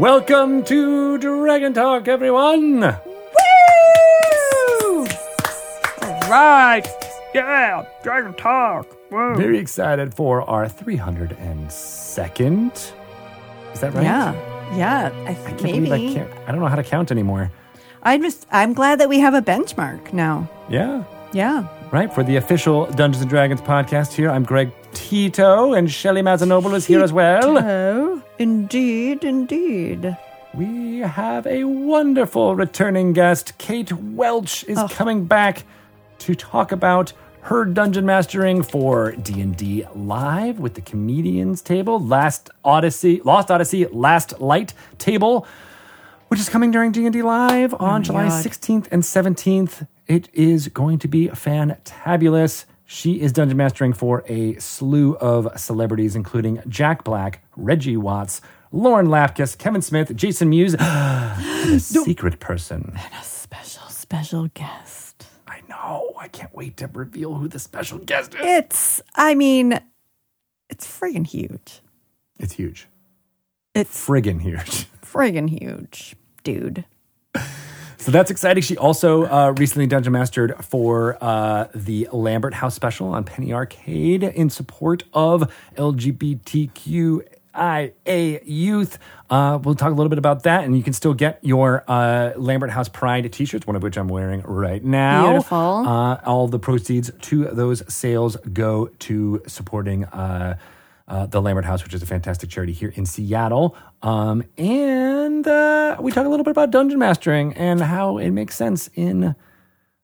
Welcome to Dragon Talk, everyone. Woo! Right. Yeah. Dragon Talk. Woo. Very excited for our 302nd. Is that right? Yeah. Yeah. I I can't believe maybe. I can't. I don't know how to count anymore. I'm just I'm glad that we have a benchmark now. Yeah. Yeah. Right. For the official Dungeons and Dragons podcast here, I'm Greg Tito, and Shelly Mazzanoble is here as well. Oh, indeed, indeed. We have a wonderful returning guest. Kate Welch is coming back to talk about her dungeon mastering for D&D Live with the Comedians Table, Last Odyssey, Lost Odyssey, Last Light Table, which is coming during D&D Live on oh July God. 16th and 17th. It is going to be fantabulous. She is dungeon mastering for a slew of celebrities, including Jack Black, Reggie Watts, Lauren Lapkus, Kevin Smith, Jason Mewes, and a secret person. And a special, special guest. I know. I can't wait to reveal who the special guest is. It's I mean, it's friggin' huge. It's huge. It's Friggin' huge. friggin' huge, dude. So that's exciting. She also uh, recently dungeon mastered for uh, the Lambert House special on Penny Arcade in support of LGBTQIA youth. Uh, we'll talk a little bit about that, and you can still get your uh, Lambert House Pride T-shirts, one of which I'm wearing right now. Beautiful. Uh, all the proceeds to those sales go to supporting. Uh, uh, the Lambert House, which is a fantastic charity here in Seattle. Um, and uh, we talk a little bit about dungeon mastering and how it makes sense in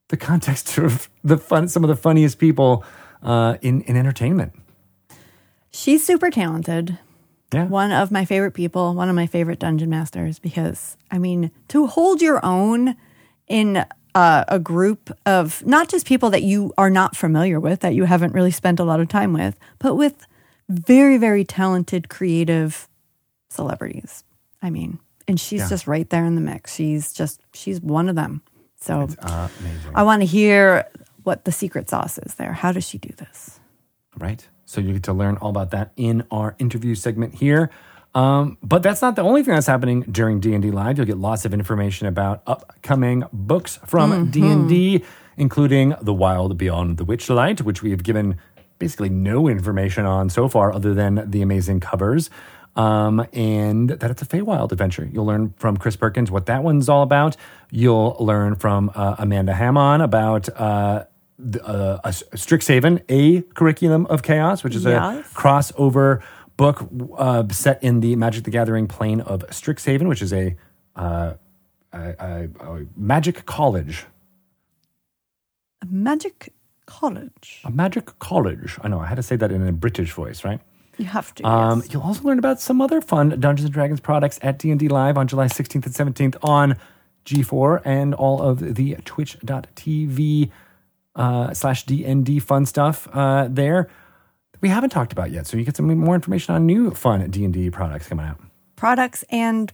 the context of the fun, some of the funniest people uh, in, in entertainment. She's super talented. Yeah. One of my favorite people, one of my favorite dungeon masters, because I mean, to hold your own in uh, a group of not just people that you are not familiar with, that you haven't really spent a lot of time with, but with very, very talented, creative celebrities. I mean, and she's Yeah. just right there in the mix. She's just, she's one of them. So. I want to hear what the secret sauce is there. How does she do this? Right. So you get to learn all about that in our interview segment here. Um, but that's not the only thing that's happening during D&D Live. You'll get lots of information about upcoming books from D&D, including The Wild Beyond the Witchlight, which we have given basically no information on so far other than the amazing covers. Um, and that it's a Feywild adventure. You'll learn from Chris Perkins what that one's all about. You'll learn from uh, Amanda Hammond about uh, the, uh, a, Strixhaven, a curriculum of chaos, which is Yes. a crossover book uh, set in the Magic the Gathering plane of Strixhaven, which is a, uh, a, a, a magic college. A magic college. A magic college. I know, I had to say that in a British voice, right? You have to. Um, yes. You'll also learn about some other fun Dungeons and Dragons products at D&D Live on July 16th and 17th on G4 and all of the twitch.tv uh, slash DND fun stuff uh, there that we haven't talked about yet. So you get some more information on new fun D&D products coming out. Products and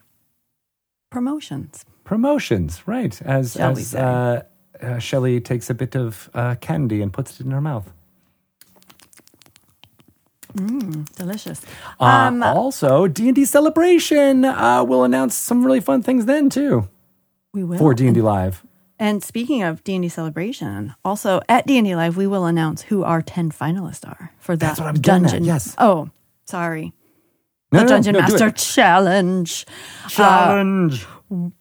promotions. Promotions, right. As, Shall as uh, uh, Shelly takes a bit of uh, candy and puts it in her mouth. Delicious. Uh, Um, also, D&D Celebration uh, will announce some really fun things then, too, we will. for D&D Live. And speaking of D&D Celebration, also at D&D Live, we will announce who our 10 finalists are for that That's what I'm getting at, dungeon. yes. Oh, sorry. No, the no, Dungeon no, Master. Challenge. Challenge.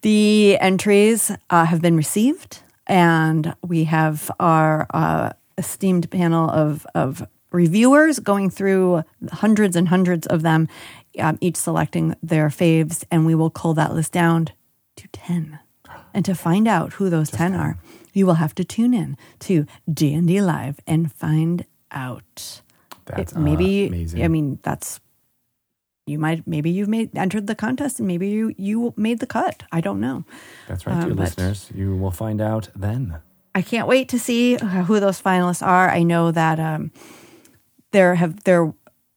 The entries uh, have been received, and we have our uh, esteemed panel of, of reviewers going through hundreds and hundreds of them, um, each selecting their faves, and we will cull that list down to 10. And to find out who those 10 are, you will have to tune in to D&D Live and find out. That's It- maybe, amazing. I mean, that's you might maybe you've made entered the contest and maybe you you made the cut. I don't know. That's right, uh, dear listeners. You will find out then. I can't wait to see who those finalists are. I know that um, there have there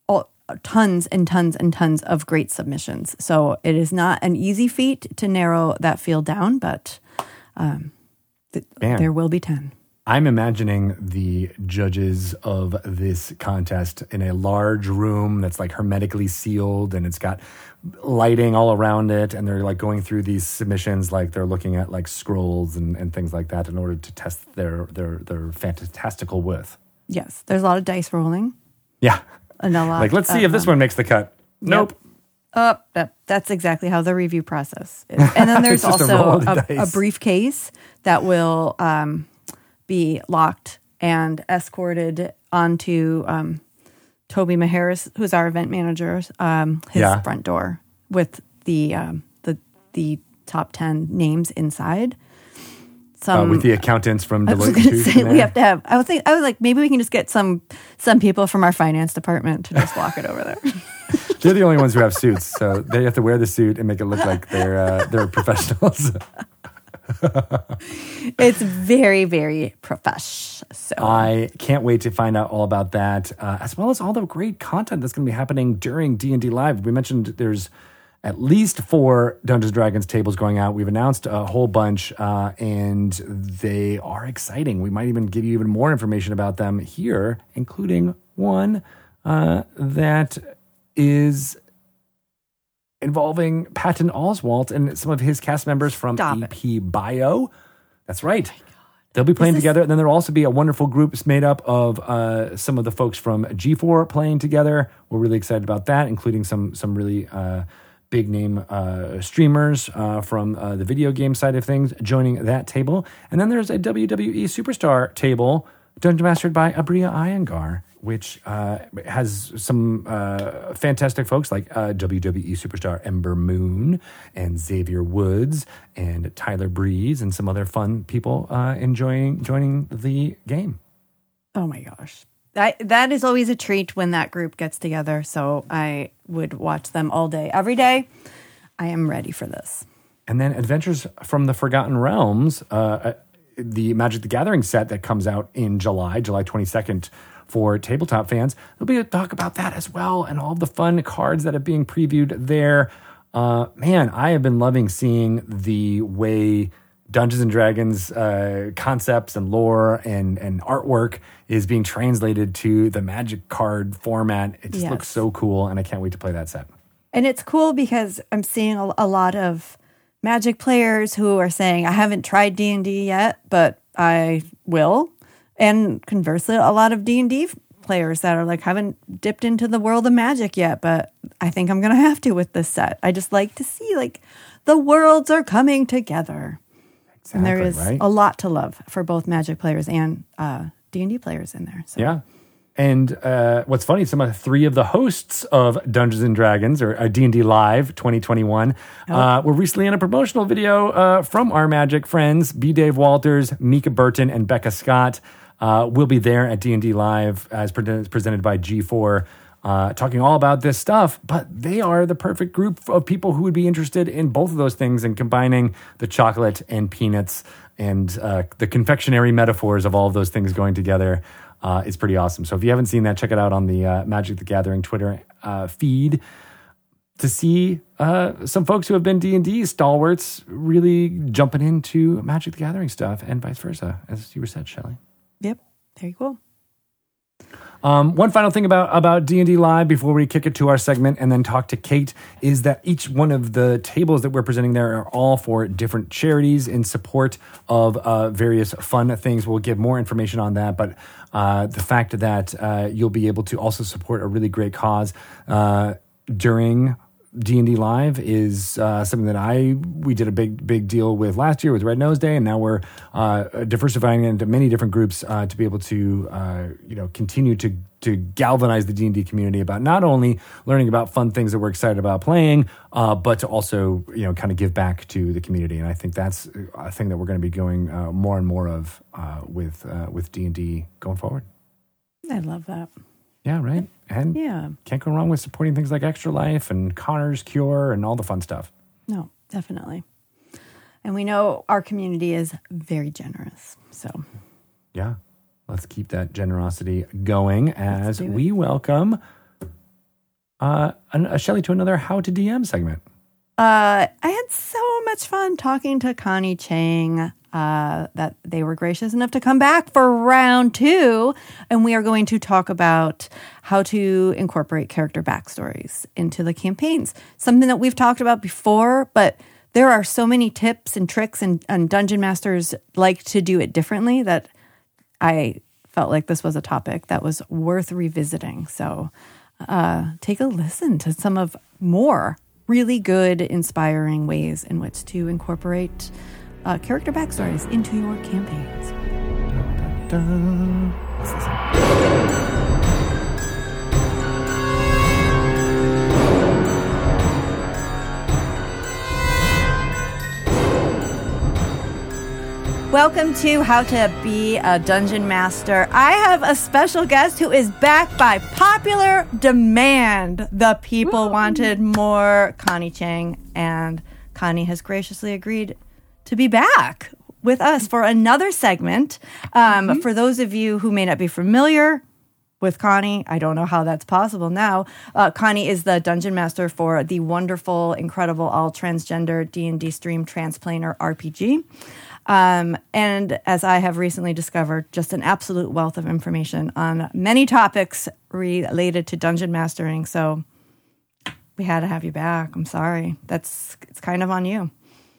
all, tons and tons and tons of great submissions. So it is not an easy feat to narrow that field down, but um, th- there will be ten. I'm imagining the judges of this contest in a large room that's like hermetically sealed and it's got lighting all around it. And they're like going through these submissions, like they're looking at like scrolls and, and things like that in order to test their, their, their fantastical worth. Yes, there's a lot of dice rolling Yeah. and a lot. Like, let's see if this um, one makes the cut. Nope. Oh, that, that's exactly how the review process is. And then there's just a also a, a briefcase that will um, be locked and escorted onto um, Toby Maharis, who's our event manager, um, his Yeah. front door with the um, the the top ten names inside. Uh, with the accountants from I was Deloitte. say we have to have. I was think I was like maybe we can just get some some people from our finance department to just walk it over there. They're the only ones who have suits, so they have to wear the suit and make it look like they're uh, they're professionals. it's very very profesh. So I can't wait to find out all about that, uh, as well as all the great content that's going to be happening during D and D Live. We mentioned there's at least four Dungeons and Dragons tables going out. We've announced a whole bunch, uh, and they are exciting. We might even give you even more information about them here, including one uh, that is involving Patton Oswalt and some of his cast members from Stop A.P. Bio. That's right. They'll be playing This together, and then there'll also be a wonderful group made up of uh, some of the folks from G4 playing together. We're really excited about that, including some some really uh, big name uh, streamers uh, from uh, the video game side of things joining that table. And then there's a WWE superstar table, dungeon mastered by Abria Iyengar, which uh, has some uh, fantastic folks like uh, WWE superstar Ember Moon and Xavier Woods and Tyler Breeze and some other fun people enjoying joining the game. oh my gosh, that that is always a treat when that group gets together. So I would watch them all day, every day. I am ready for this. And then Adventures from the Forgotten Realms, uh, uh, the Magic the Gathering set that comes out in July, July 22nd for tabletop fans. There'll be a talk about that as well and all the fun cards that are being previewed there. Uh, man, I have been loving seeing the way Dungeons and Dragons uh, concepts and lore and, and artwork is being translated to the Magic card format. It just Yes. looks so cool, and I can't wait to play that set. And it's cool because I'm seeing a, a lot of Magic players who are saying, "I haven't tried D and D yet, but I will." And conversely, a lot of D and D players that are like, "Haven't dipped into the world of Magic yet, but I think I'm gonna have to with this set." I just like to see like the worlds are coming together, and there is right? a lot to love for both Magic players and uh, D and D players in there. So. Yeah. And uh, what's funny, some of the three of the hosts of Dungeons and Dragons or uh, D&D Live 2021 uh, were recently in a promotional video uh, from our Magic friends, B. Dave Walters, Mica Burton, and Becca Scott. Uh, will be there at D&D Live as pre- presented by G4, uh, talking all about this stuff. But they are the perfect group of people who would be interested in both of those things and combining the chocolate and peanuts and uh, the confectionery metaphors of all of those things going together uh, is pretty awesome. So if you haven't seen that, check it out on the uh, Magic the Gathering Twitter uh, feed to see uh, some folks who have been D and D stalwarts really jumping into Magic the Gathering stuff, and vice versa, as you were said, Shelly. Yep. Very cool. Um, one final thing about about D and D Live before we kick it to our segment and then talk to Kate is that each one of the tables that we're presenting there are all for different charities in support of uh, various fun things. We'll give more information on that, but uh, the fact that uh, you'll be able to also support a really great cause uh, during D and D Live is uh, something that I we did a big big deal with last year with Red Nose Day, and now we're uh, diversifying into many different groups uh, to be able to uh, you know continue to to galvanize the D and D community about not only learning about fun things that we're excited about playing, uh, but to also you know kind of give back to the community. And I think that's a thing that we're going to be going uh, more and more of uh, with uh, with D and D going forward. I love that. Yeah, right. And Yeah. can't go wrong with supporting things like Extra Life and Connor's Cure and all the fun stuff. No, definitely. And we know our community is very generous. So Yeah. Let's keep that generosity going as we welcome uh, uh, Shelly to another How to DM segment. Uh, I had so much fun talking to Connie Chang. Uh, that they were gracious enough to come back for round two. And we are going to talk about how to incorporate character backstories into the campaigns. Something that we've talked about before, but there are so many tips and tricks, and, and dungeon masters like to do it differently that I felt like this was a topic that was worth revisiting. So uh, take a listen to some of more really good, inspiring ways in which to incorporate uh, character backstories into your campaigns. Welcome to How to Be a Dungeon Master. I have a special guest who is back by popular demand. The people wanted more Connie Chang, and Connie has graciously agreed to be back with us for another segment. Um, For those of you who may not be familiar with Connie, I don't know how that's possible now. Uh, Connie is the dungeon master for the wonderful, incredible, all transgender D and D stream Transplanar RPG. Um, and as I have recently discovered, just an absolute wealth of information on many topics related to dungeon mastering. So we had to have you back. I'm sorry. That's it's kind of on you.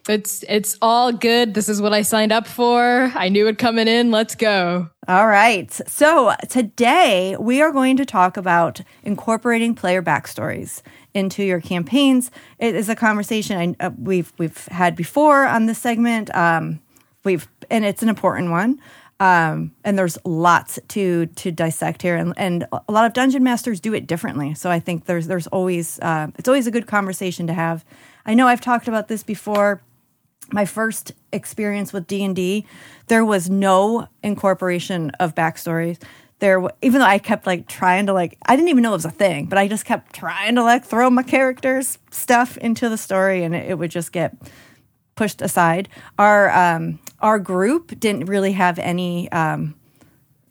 It's it's all good. This is what I signed up for. I knew it coming in. Let's go. All right. So today we are going to talk about incorporating player backstories into your campaigns. It is a conversation I, uh, we've we've had before on this segment. Um, we've and it's an important one. Um, and there's lots to to dissect here, and, and a lot of dungeon masters do it differently. So I think there's there's always uh, it's always a good conversation to have. I know I've talked about this before my first experience with d&d there was no incorporation of backstories there even though i kept like trying to like i didn't even know it was a thing but i just kept trying to like throw my characters stuff into the story and it, it would just get pushed aside our um our group didn't really have any um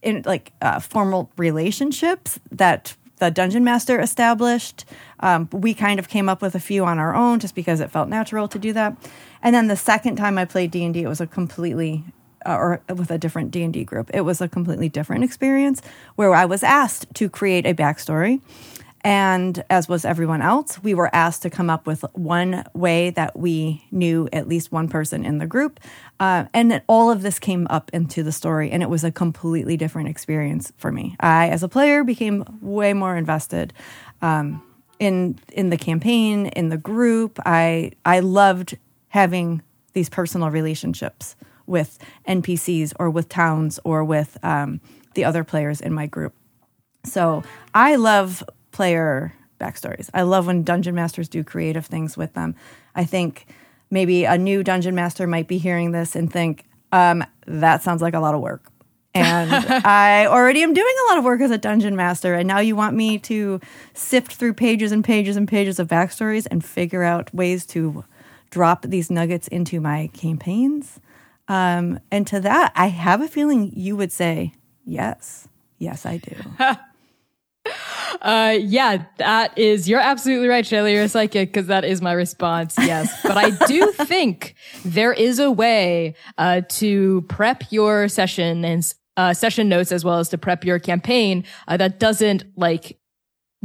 in like uh, formal relationships that the dungeon master established. Um, we kind of came up with a few on our own just because it felt natural to do that. And then the second time I played D and D, it was a completely uh, or with a different D and D group. It was a completely different experience where I was asked to create a backstory. And as was everyone else, we were asked to come up with one way that we knew at least one person in the group. Uh, and all of this came up into the story, and it was a completely different experience for me. I, as a player, became way more invested um, in in the campaign, in the group. I I loved having these personal relationships with NPCs or with towns or with um, the other players in my group. So I love player backstories. I love when dungeon masters do creative things with them. I think maybe a new dungeon master might be hearing this and think, um, that sounds like a lot of work. And I already am doing a lot of work as a dungeon master. And now you want me to sift through pages and pages and pages of backstories and figure out ways to drop these nuggets into my campaigns. Um, and to that, I have a feeling you would say, yes. Yes, I do. Uh, yeah, that is, you're absolutely right, Shelly. You're a psychic because that is my response. Yes. But I do think there is a way, uh, to prep your session and, uh, session notes as well as to prep your campaign, uh, that doesn't like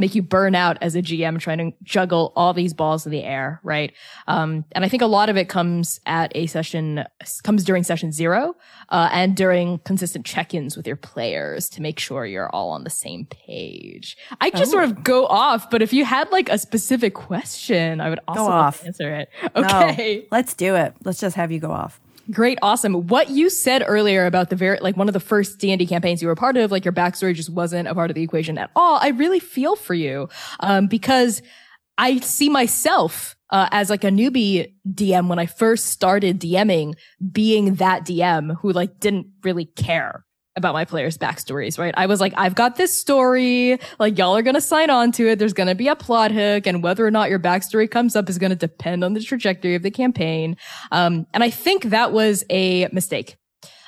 make you burn out as a GM trying to juggle all these balls in the air, right? Um, and I think a lot of it comes at a session, comes during session zero, uh, and during consistent check-ins with your players to make sure you're all on the same page. I just sort of go off, but if you had like a specific question, I would also love off. to answer it. No, Okay. let's do it. Let's just have you go off. Great, awesome. What you said earlier about the very, like one of the first D&D campaigns you were part of, like your backstory just wasn't a part of the equation at all. I really feel for you, um, because I see myself, uh, as like a newbie DM when I first started DMing, being that DM who like didn't really care about my players' backstories, right? I was like, I've got this story, like y'all are gonna sign on to it. There's gonna be a plot hook, and whether or not your backstory comes up is gonna depend on the trajectory of the campaign. Um, and I think that was a mistake.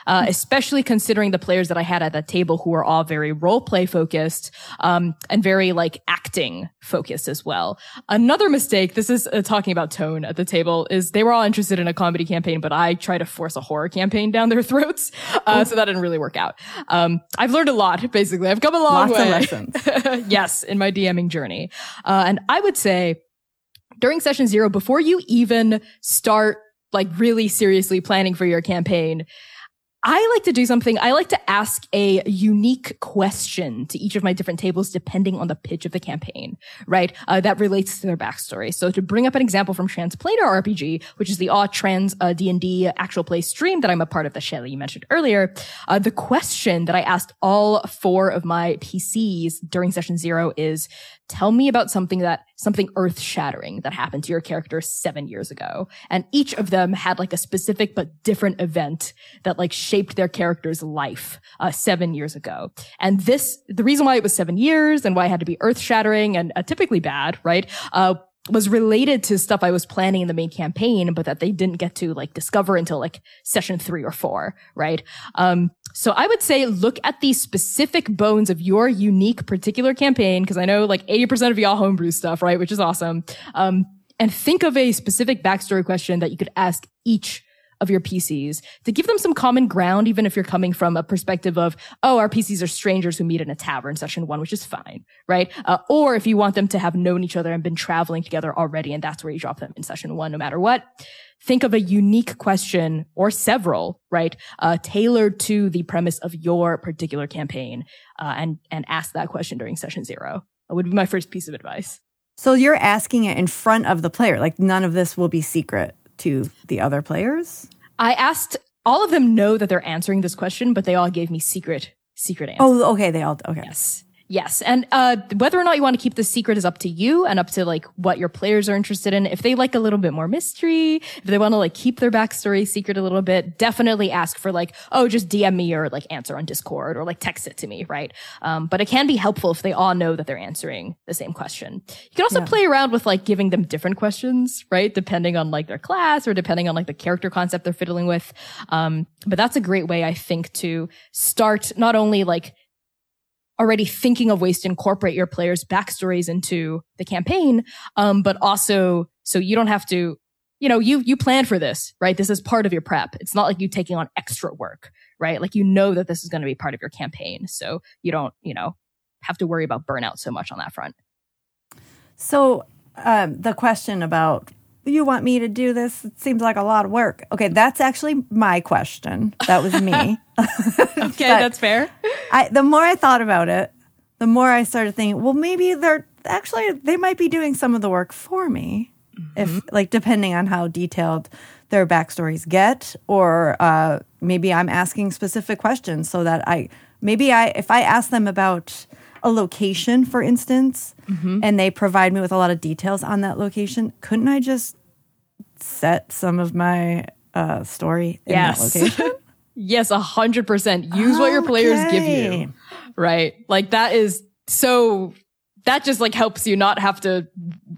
Uh, especially considering the players that I had at that table who were all very role play focused, um, and very like acting focused as well. Another mistake, this is uh, talking about tone at the table, is they were all interested in a comedy campaign, but I tried to force a horror campaign down their throats. Uh, so that didn't really work out. Um, I've learned a lot, basically. I've come a long Lots of way. lessons. yes, in my DMing journey. Uh, and I would say during session zero, before you even start like really seriously planning for your campaign, I like to do something. I like to ask a unique question to each of my different tables, depending on the pitch of the campaign, right? Uh, that relates to their backstory. So to bring up an example from Transplanar RPG, which is the all trans uh, D&D actual play stream that I'm a part of that Shelly you mentioned earlier, uh, the question that I asked all four of my PCs during session zero is, tell me about something that something earth shattering that happened to your character seven years ago. And each of them had like a specific but different event that like shaped their character's life uh, seven years ago. And this, the reason why it was seven years and why it had to be earth shattering and uh, typically bad, right? Uh, was related to stuff I was planning in the main campaign, but that they didn't get to like discover until like session three or four, right? Um, so I would say look at the specific bones of your unique particular campaign, because I know like 80% of y'all homebrew stuff, right? Which is awesome. Um, and think of a specific backstory question that you could ask each of your PCs to give them some common ground, even if you're coming from a perspective of, oh, our PCs are strangers who meet in a tavern session one, which is fine, right? Uh, or if you want them to have known each other and been traveling together already, and that's where you drop them in session one, no matter what. Think of a unique question or several, right? Uh, tailored to the premise of your particular campaign, uh, and, and ask that question during session zero. That would be my first piece of advice. So you're asking it in front of the player. Like none of this will be secret to the other players. I asked all of them know that they're answering this question, but they all gave me secret, secret oh, answers. Oh, okay. They all okay. Yes. Yes. And uh, whether or not you want to keep the secret is up to you and up to like what your players are interested in. If they like a little bit more mystery, if they want to like keep their backstory secret a little bit, definitely ask for like, oh, just DM me or like answer on Discord or like text it to me, right? Um, but it can be helpful if they all know that they're answering the same question. You can also Yeah. play around with like giving them different questions, right? Depending on like their class or depending on like the character concept they're fiddling with. Um, but that's a great way, I think, to start not only like already thinking of ways to incorporate your players' backstories into the campaign, um, but also so you don't have to, you know, you you plan for this, right? This is part of your prep. It's not like you taking on extra work, right? Like you know that this is going to be part of your campaign, so you don't, you know, have to worry about burnout so much on that front. So um, the question about you want me to do this? It seems like a lot of work. Okay, that's actually my question. That was me. Okay, that's fair. I the more I thought about it, the more I started thinking, well, maybe they're actually they might be doing some of the work for me, if like depending on how detailed their backstories get, or uh, maybe I'm asking specific questions so that I maybe I if I ask them about a location, for instance, and they provide me with a lot of details on that location, couldn't I just set some of my uh, story in that Yes. location? Yes, a hundred percent. Use what your players give you. Right. Like that is so that just like helps you not have to,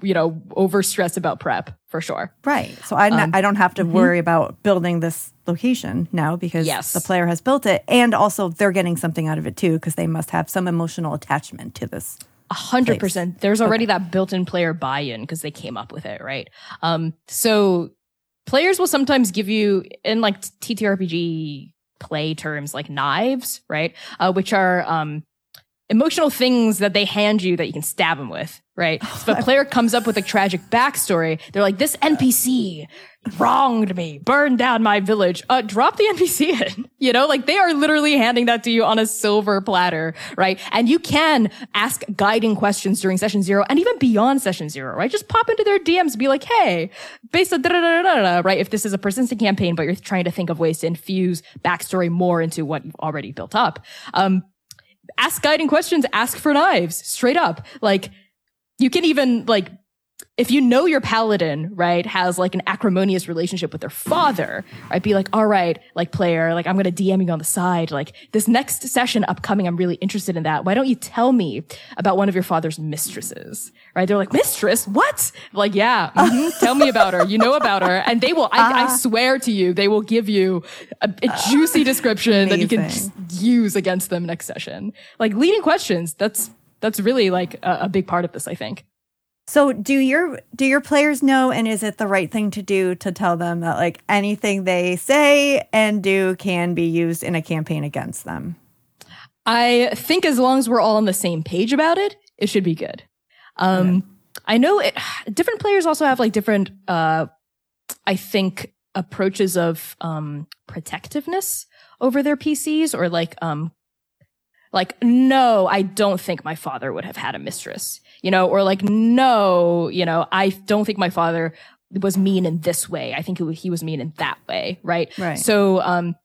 you know, over stress about prep for sure. Right. So I Um, I don't have to worry about building this location now because Yes. the player has built it, and also they're getting something out of it too because they must have some emotional attachment to this. A hundred percent. There's already that built-in player buy-in because they came up with it, right? Um, so players will sometimes give you in like TTRPG play terms like knives, right? Uh, which are um emotional things that they hand you that you can stab them with, right? So if a player comes up with a tragic backstory, they're like, this NPC wronged me, burned down my village. Uh, drop the NPC in. You know, like they are literally handing that to you on a silver platter, right? And you can ask guiding questions during session zero and even beyond session zero, right? Just pop into their DMs be like, hey, based on da, right? If this is a persistent campaign, but you're trying to think of ways to infuse backstory more into what you've already built up. Um, ask guiding questions, ask for knives, straight up. Like, you can even like if you know your paladin, right, has like an acrimonious relationship with their father, right, be like, all right, like player, like I'm going to DM you on the side. Like this next session upcoming, I'm really interested in that. Why don't you tell me about one of your father's mistresses, right? They're like, mistress? What? like, yeah, mhm, tell me about her. You know about her. And they will, I, I swear to you, they will give you a, a juicy description that you can use against them next session. Like leading questions. That's, that's really like a, a big part of this, I think. So do your do your players know and is it the right thing to do to tell them that like anything they say and do can be used in a campaign against them? I think as long as we're all on the same page about it, it should be good. Um, I know it, different players also have like different, uh, I think approaches of, um, protectiveness over their PCs or like, um, like, no, I don't think my father would have had a mistress, you know, or like, no, you know, I don't think my father was mean in this way. I think he was mean in that way. Right. Right. So, um,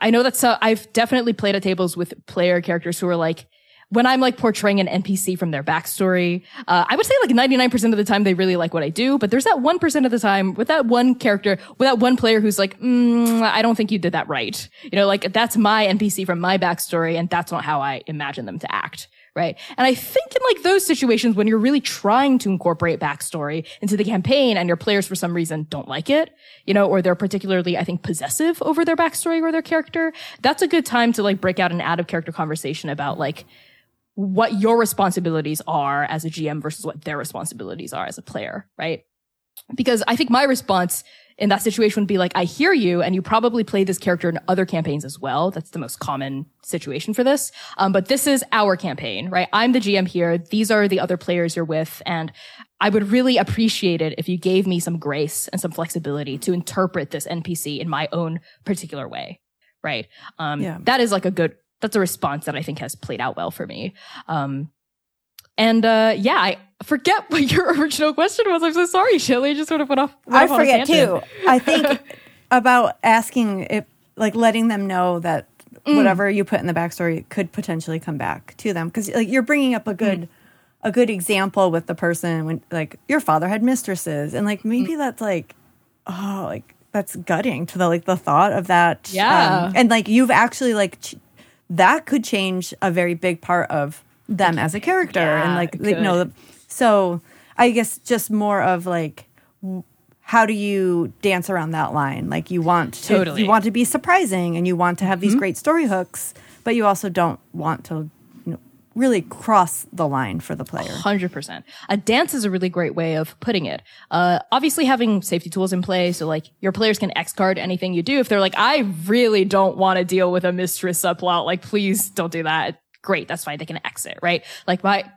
I know that's, uh, I've definitely played at tables with player characters who are like, when I'm like portraying an NPC from their backstory, uh, I would say like 99% of the time they really like what I do, but there's that 1% of the time with that one character, with that one player who's like, mm, I don't think you did that right. You know, like that's my NPC from my backstory and that's not how I imagine them to act. Right. And I think in like those situations when you're really trying to incorporate backstory into the campaign and your players for some reason don't like it, you know, or they're particularly, I think, possessive over their backstory or their character, that's a good time to like break out an out of character conversation about like, what your responsibilities are as a GM versus what their responsibilities are as a player, right? Because I think my response in that situation would be like, I hear you, and you probably play this character in other campaigns as well. That's the most common situation for this. Um, but this is our campaign, right? I'm the GM here. These are the other players you're with, and I would really appreciate it if you gave me some grace and some flexibility to interpret this NPC in my own particular way, right? Um, Yeah. that is like a good, that's a response that I think has played out well for me. Um, and, uh, yeah, I forget what your original question was. I'm so sorry, Shelly. I just sort of went off. went I off forget too. I think about asking if like letting them know that Mm. whatever you put in the backstory could potentially come back to them because like you're bringing up a good Mm. a good example with the person when like your father had mistresses and like maybe Mm. that's like oh like that's gutting to the like the thought of that Yeah. um, and like you've actually like ch- that could change a very big part of them as a character and Yeah, like it they know so I guess just more of like how do you dance around that line? Like you want to Totally. Mm-hmm. you want to be surprising and you want to have these great story hooks, but you also don't want to you know, really cross the line for the player. Hundred percent. A dance is a really great way of putting it. Uh, obviously having safety tools in play, so like your players can X card anything you do. If they're like, I really don't want to deal with a mistress subplot, like please don't do that. Great, that's fine. They can exit, right? Like my,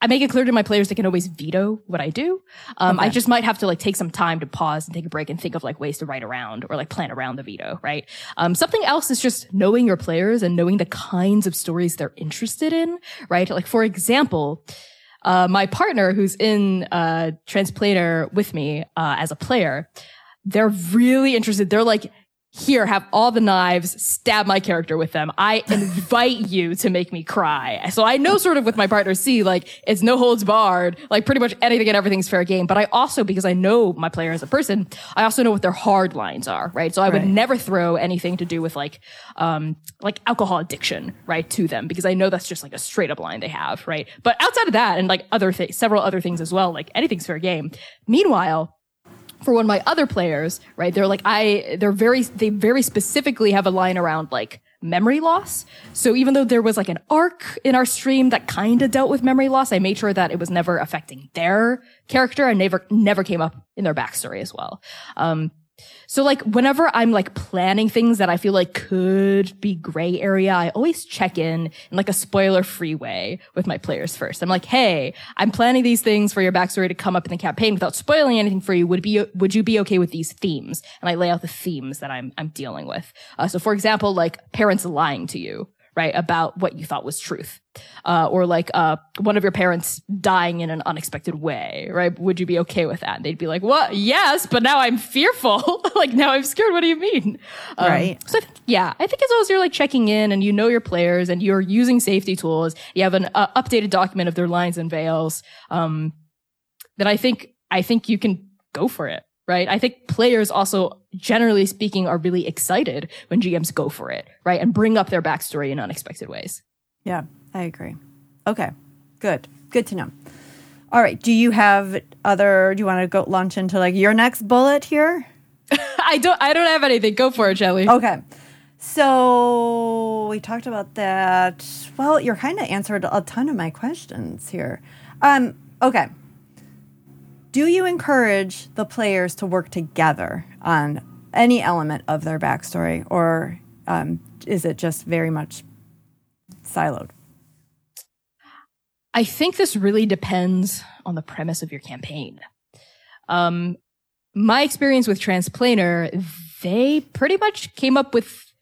I make it clear to my players they can always veto what I do. Um, I just might have to like take some time to pause and take a break and think of like ways to write around or like plan around the veto, right? Um, something else is just knowing your players and knowing the kinds of stories they're interested in, right? Like for example, uh, my partner who's in uh, Transplanar with me uh, as a player, they're really interested. They're like, here, have all the knives, stab my character with them. I invite you to make me cry. So I know sort of with my partner C, like it's no holds barred, like pretty much anything and everything's fair game. But I also, because I know my player as a person, I also know what their hard lines are, right? So I would Right. never throw anything to do with like, um, like alcohol addiction, right, to them because I know that's just like a straight up line they have, right? But outside of that and like other things, several other things as well, like anything's fair game. Meanwhile, for one of my other players, right? They're like, I, they're very, they very specifically have a line around like memory loss. So even though there was like an arc in our stream that kind of dealt with memory loss, I made sure that it was never affecting their character and never, never came up in their backstory as well. Um, so like whenever I'm like planning things that I feel like could be gray area, I always check in in like a spoiler free way with my players first. I'm like, hey, I'm planning these things for your backstory to come up in the campaign without spoiling anything for you. Would be would you be okay with these themes? And I lay out the themes that I'm I'm dealing with. Uh, so for example, like parents lying to you. Right about what you thought was truth, uh, or like uh, one of your parents dying in an unexpected way. Right? Would you be okay with that? And they'd be like, "What? Yes, but now I'm fearful. like now I'm scared. What do you mean?" Um, Right. So I think, yeah, I think as long as you're like checking in and you know your players and you're using safety tools, you have an uh, updated document of their lines and veils. Um, then I think I think you can go for it, right? I think players also, generally speaking, are really excited when GMs go for it, right? And bring up their backstory in unexpected ways. Yeah, I agree. Okay, good. Good to know. All right. Do you have other? Do you want to go launch into like your next bullet here? I don't, I don't have anything. Go for it, Shelly. Okay. So we talked about that. Well, you're kind of answered a ton of my questions here. Um, okay. Do you encourage the players to work together on any element of their backstory, or um, is it just very much siloed? I think this really depends on the premise of your campaign. Um, my experience with Transplanar, they pretty much came up with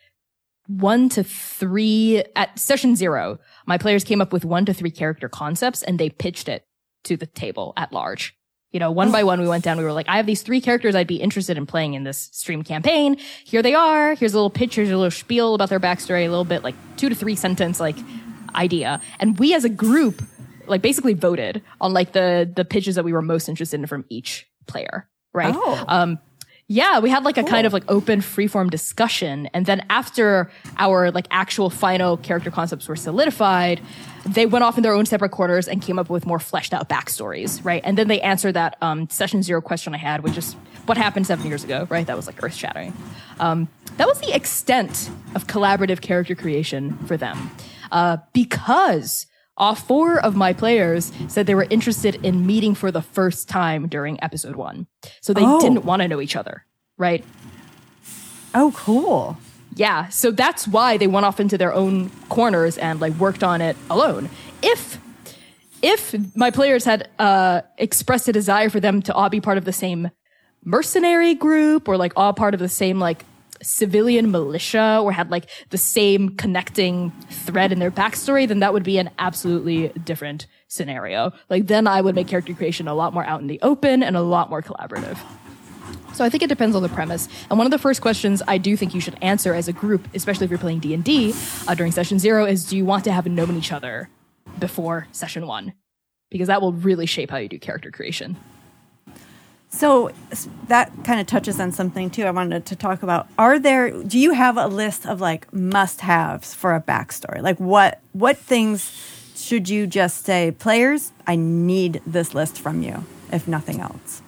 one to three at session zero. My players came up with one to three character concepts and they pitched it to the table at large. You know, one by one, we went down. We were like, I have these three characters I'd be interested in playing in this stream campaign. Here they are. Here's a little pitch. Here's a little spiel about their backstory, a little bit like two to three sentence, like idea. And we as a group, like basically voted on like the, the pitches that we were most interested in from each player. Right. Oh. Um, yeah, we had like a kind of like open freeform discussion. And then after our like actual final character concepts were solidified, they went off in their own separate corners and came up with more fleshed out backstories, right? And then they answered that um, session zero question I had, which is what happened seven years ago, right? That was like earth shattering. Um, that was the extent of collaborative character creation for them. Uh, because all four of my players said they were interested in meeting for the first time during episode one. So they Oh. didn't want to know each other, right? Oh, cool. Yeah, so that's why they went off into their own corners and like worked on it alone. If if my players had uh, expressed a desire for them to all be part of the same mercenary group or like all part of the same like civilian militia or had like the same connecting thread in their backstory, then that would be an absolutely different scenario. Like then I would make character creation a lot more out in the open and a lot more collaborative. So I think it depends on the premise. And one of the first questions I do think you should answer as a group, especially if you're playing D and D uh, during session zero, is: Do you want to have known each other before session one? Because that will really shape how you do character creation. So that kind of touches on something too. I wanted to talk about. Are there? Do you have a list of like must-haves for a backstory? Like what what things should you just say, players? I need this list from you, if nothing else.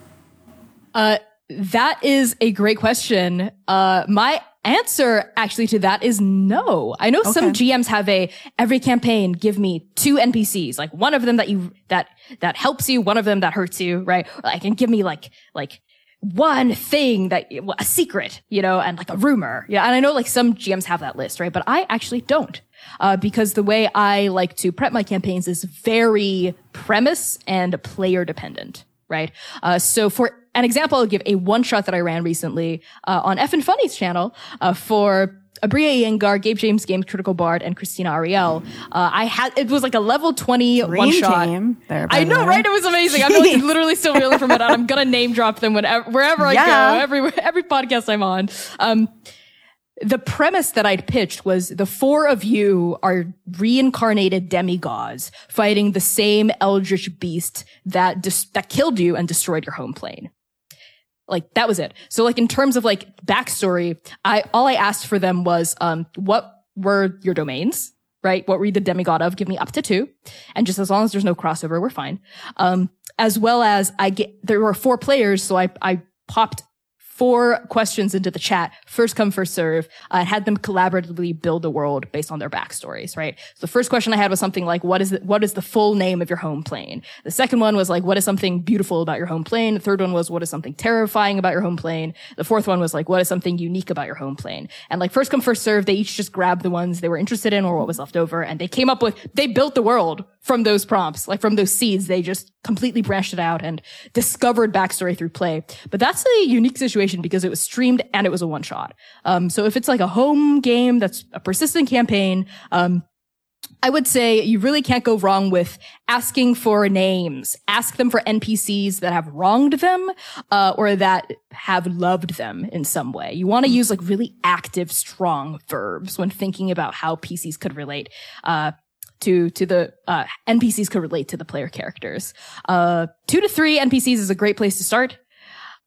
Uh, that is a great question. Uh, my answer actually to that is no. I know some GMs have a every campaign give me two NPCs, like one of them that you that that helps you, one of them that hurts you, right? Like and give me like like one thing that a secret, you know, and like a rumor. Yeah, and I know like some GMs have that list, right? But I actually don't. Uh, because the way I like to prep my campaigns is very premise and player dependent, right? Uh, so for an example, I'll give a one shot that I ran recently uh, on F and Funny's channel uh, for Abria Iyengar, Gabe James Game Critical Bard, and Christina Ariel. Uh, I had it was like a level twenty one Dream shot. team there, I know, right? It was amazing. I'm like, literally still reeling from it. I'm gonna name drop them whenever, wherever I Yeah. go, every every podcast I'm on. Um, the premise that I'd pitched was the four of you are reincarnated demigods fighting the same eldritch beast that dis- that killed you and destroyed your home plane. Like that was it. So like in terms of like backstory, I all I asked for them was um what were your domains? Right? What were you the demigod of? Give me up to two. And just as long as there's no crossover, we're fine. Um, as well as I get there were four players, so I I popped four questions into the chat, first come, first serve, uh, had them collaboratively build a world based on their backstories, right? So the first question I had was something like, what is the, what is the full name of your home plane? The second one was like, what is something beautiful about your home plane? The third one was, what is something terrifying about your home plane? The fourth one was like, what is something unique about your home plane? And like first come, first serve, they each just grabbed the ones they were interested in or what was left over, and they came up with, they built the world from those prompts, like from those seeds. They just completely branched it out and discovered backstory through play. But that's a unique situation because it was streamed and it was a one shot. Um, so if it's like a home game that's a persistent campaign, um, I would say you really can't go wrong with asking for names. Ask them for NPCs that have wronged them, uh, or that have loved them in some way. You want to use like really active, strong verbs when thinking about how PCs could relate, uh, to to the uh, NPCs could relate to the player characters. Uh, two to three NPCs is a great place to start.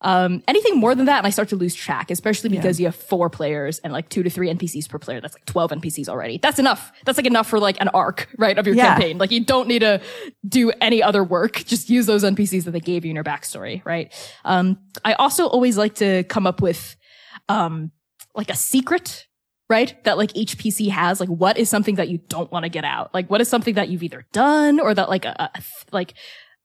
Um, anything more than that, and I start to lose track, especially because you have four players and like two to three NPCs per player. That's like 12 NPCs already. That's enough. That's like enough for like an arc, right, of your Yeah. campaign. Like you don't need to do any other work. Just use those NPCs that they gave you in your backstory, right? Um, I also always like to come up with, um, like a secret, right? That like each PC has, like what is something that you don't want to get out? Like what is something that you've either done or that like a, a like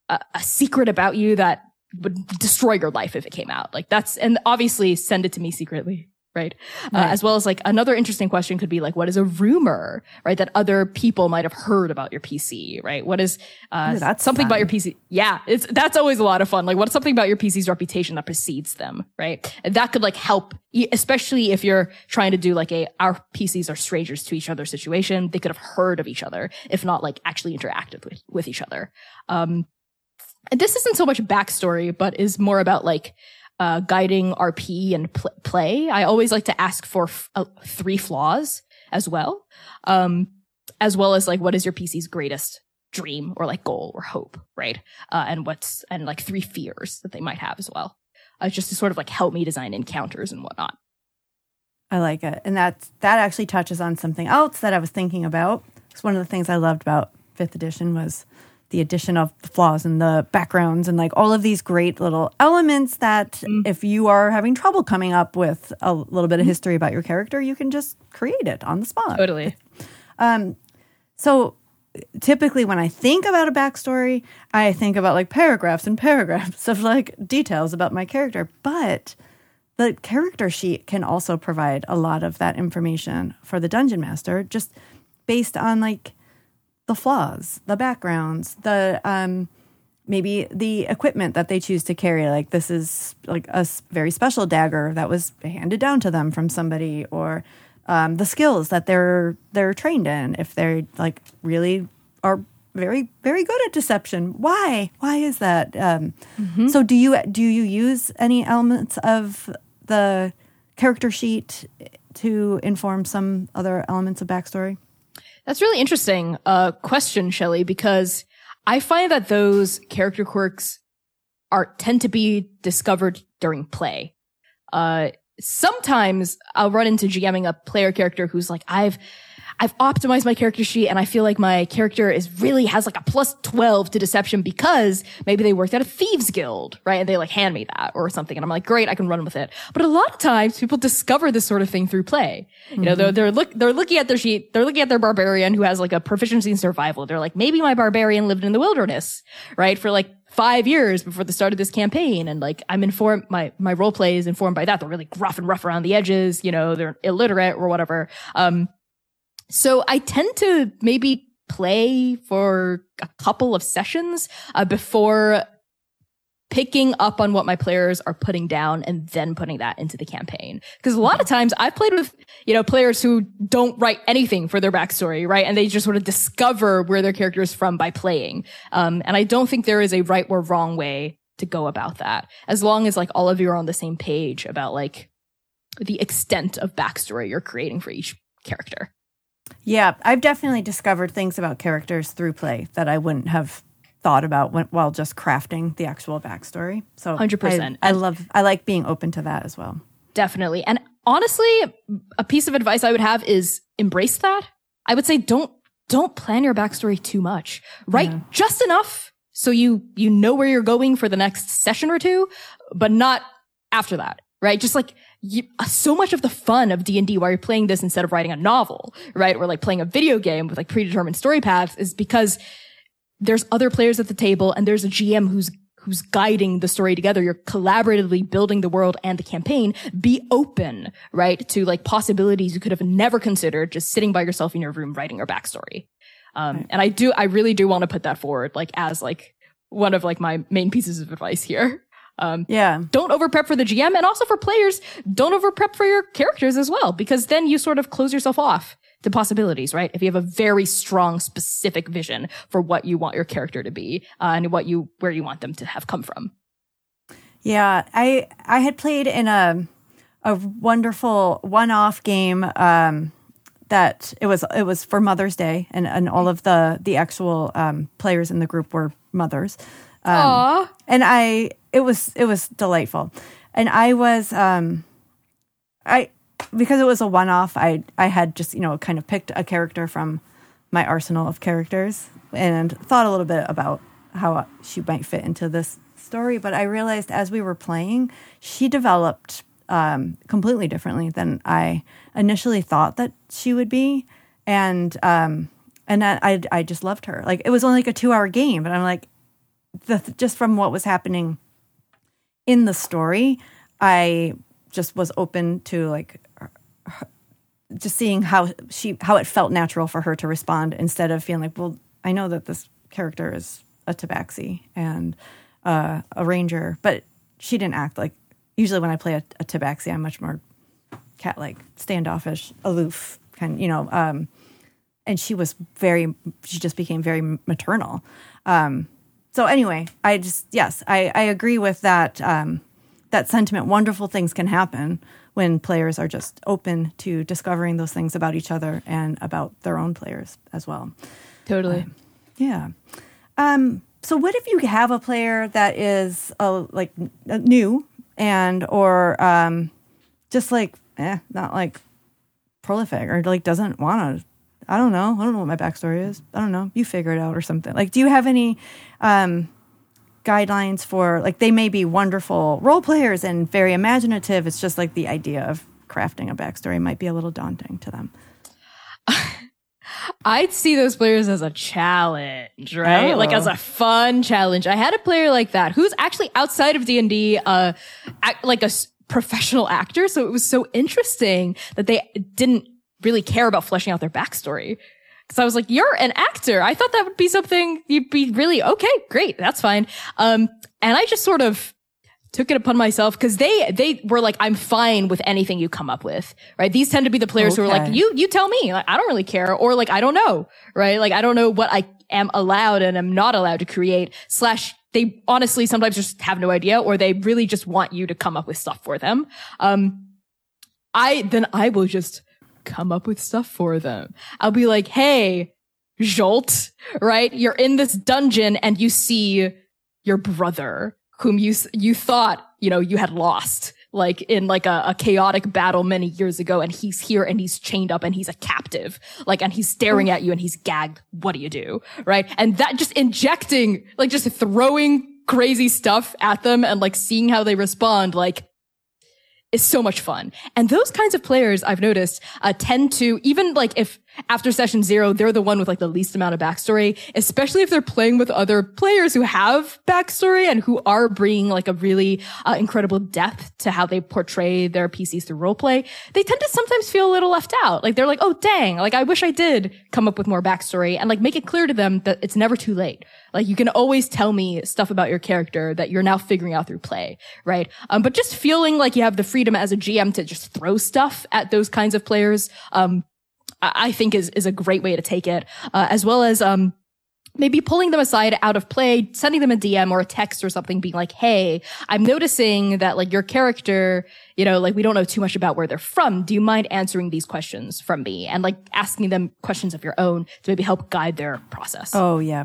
a, a secret about you that would destroy your life if it came out. Like that's, and obviously send it to me secretly. Right. Uh, as well as like another interesting question could be like, what is a rumor, right? That other people might have heard about your PC, right? What is, uh, Ooh, that's something about your PC? Yeah. It's, that's always a lot of fun. Like what's something about your PC's reputation that precedes them, right? And that could like help, especially if you're trying to do like a, our PCs are strangers to each other situation. They could have heard of each other, if not like actually interacted with, with each other. Um, and this isn't so much backstory, but is more about like uh, guiding RP and pl- play. I always like to ask for f- uh, three flaws as well, um, as well as like what is your PC's greatest dream or like goal or hope, right? Uh, and what's and like three fears that they might have as well, uh, just to sort of like help me design encounters and whatnot. I like it. And that that actually touches on something else that I was thinking about. It's one of the things I loved about fifth edition was the addition of the flaws and the backgrounds and like all of these great little elements that mm-hmm. if you are having trouble coming up with a little bit of mm-hmm. history about your character, you can just create it on the spot. Totally. Um, so typically when I think about a backstory, I think about like paragraphs and paragraphs of like details about my character. But the character sheet can also provide a lot of that information for the dungeon master, just based on like the flaws, the backgrounds, the um maybe the equipment that they choose to carry. Like this is like a very special dagger that was handed down to them from somebody or um, the skills that they're they're trained in. If they're like really are very very good at deception why why is that? Um, so do you do you use any elements of the character sheet to inform some other elements of backstory That's really interesting uh, question, Shelley, because I find that those character quirks are tend to be discovered during play. Uh, sometimes I'll run into GMing a player character who's like, I've I've optimized my character sheet and I feel like my character is really has like a plus 12 to deception because maybe they worked at a thieves guild, right? And they like hand me that or something. And I'm like, great, I can run with it. But a lot of times people discover this sort of thing through play. You know, they're, they're look, they're looking at their sheet. They're looking at their barbarian who has like a proficiency in survival. They're like, maybe my barbarian lived in the wilderness, right? For like five years before the start of this campaign. And like, I'm informed, my, my role play is informed by that. They're really gruff and rough around the edges. You know, they're illiterate or whatever. Um, so I tend to maybe play for a couple of sessions uh, before picking up on what my players are putting down and then putting that into the campaign. Because a lot of times I've played with, you know, players who don't write anything for their backstory, right? And they just sort of discover where their character is from by playing. Um, and I don't think there is a right or wrong way to go about that. As long as like all of you are on the same page about like the extent of backstory you're creating for each character. Yeah, I've definitely discovered things about characters through play that I wouldn't have thought about when, while just crafting the actual backstory. So 100%. I, I love, I like being open to that as well. Definitely. And honestly, a piece of advice I would have is embrace that. I would say don't don't plan your backstory too much. Write just enough so you you know where you're going for the next session or two, but not after that. Right? Just like you, so much of the fun of D&D while you're playing this instead of writing a novel, right? Or like playing a video game with like predetermined story paths is because there's other players at the table and there's a GM who's who's guiding the story together. You're collaboratively building the world and the campaign. Be open, right, to like possibilities you could have never considered just sitting by yourself in your room writing your backstory. Um, and I do, I really do want to put that forward, like as like one of like my main pieces of advice here. Um, Yeah. don't over prep for the GM and also for players, don't over prep for your characters as well, because then you sort of close yourself off to possibilities, right? If you have a very strong, specific vision for what you want your character to be uh, and what you, where you want them to have come from. Yeah, I I had played in a a wonderful one-off game um, that it was it was for Mother's Day, and and all of the the actual um, players in the group were mothers. Um, Aw. and I it was it was delightful, and I was um, I because it was a one off. I I had just you know kind of picked a character from my arsenal of characters and thought a little bit about how she might fit into this story. But I realized as we were playing, she developed um, completely differently than I initially thought that she would be, and um, and I I I just loved her. Like it was only like a two hour game, but I'm like the just from what was happening in the story, I just was open to like just seeing how she how it felt natural for her to respond instead of feeling like, well, I know that this character is a tabaxi and uh, a ranger, but she didn't act like. Usually, when I play a, a tabaxi, I'm much more cat like, standoffish, aloof, kind. You know, um, and she was very. She just became very maternal. Um, so anyway, I just yes, I, I agree with that um, that sentiment. Wonderful things can happen when players are just open to discovering those things about each other and about their own players as well. Totally. Yeah. Um, so what if you have a player that is uh, like uh, new and or um, just like eh, not like prolific or like doesn't want to I don't know. I don't know what my backstory is. I don't know. You figure it out or something. Like, do you have any um, guidelines for like they may be wonderful role players and very imaginative? It's just like the idea of crafting a backstory might be a little daunting to them. I'd see those players as a challenge, right? Oh. Like as a fun challenge. I had a player like that who's actually outside of D and D, uh, act, like a s- professional actor. So it was so interesting that they didn't really care about fleshing out their backstory. Cause I was like, you're an actor. I thought that would be something you'd be really, okay, great. That's fine. Um, and I just sort of took it upon myself because they they were like, I'm fine with anything you come up with, right? These tend to be the players who are like, you you tell me, like I don't really care, or like I don't know, right? Like I don't know what I am allowed and am not allowed to create. Slash, they honestly sometimes just have no idea, or they really just want you to come up with stuff for them. Um, I then I will just come up with stuff for them. I'll be like, hey, Jolt, right? You're in this dungeon and you see your brother whom you you thought you know you had lost like in like a, a chaotic battle many years ago and he's here and he's chained up and he's a captive like and he's staring at you and he's gagged what do you do right and that just injecting like just throwing crazy stuff at them and like seeing how they respond like is so much fun. And those kinds of players I've noticed uh, tend to even like if after session zero they're the one with like the least amount of backstory, especially if they're playing with other players who have backstory and who are bringing like a really uh, incredible depth to how they portray their PCs through roleplay. They tend to sometimes feel a little left out. Like they're like, oh dang, like I wish I did come up with more backstory and like make it clear to them that it's never too late. Like you can always tell me stuff about your character that you're now figuring out through play, right? Um, but just feeling like you have the freedom as a GM to just throw stuff at those kinds of players, um, I, think is is a great way to take it, uh, as well as um, maybe pulling them aside out of play, sending them a DM or a text or something, being like, "Hey, I'm noticing that like your character, you know, like we don't know too much about where they're from. Do you mind answering these questions from me and like asking them questions of your own to maybe help guide their process?" Oh yeah,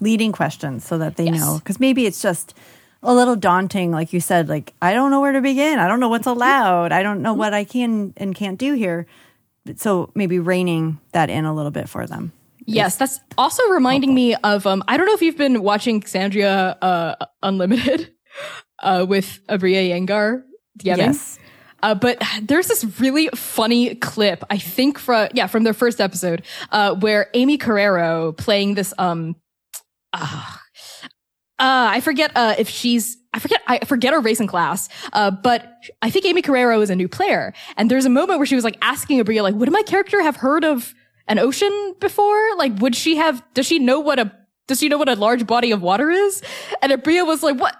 leading questions so that they Yes. know because maybe it's just a little daunting, like you said. Like I don't know where to begin. I don't know what's allowed. I don't know what I can and can't do here. So maybe reining that in a little bit for them. Yes, that's also reminding me of um I don't know if you've been watching Exandria uh Unlimited uh with Abria Iyengar DMing. Yes. Uh, but there's this really funny clip, I think from yeah, from their first episode, uh, where Aimee Carrero playing this um uh, uh I forget uh if she's I forget I forget her race and class. Uh but I think Aimee Carrero is a new player. And there's a moment where she was like asking Abria, like, would my character have heard of an ocean before? Like, would she have does she know what a does she know what a large body of water is? And Abria was like, What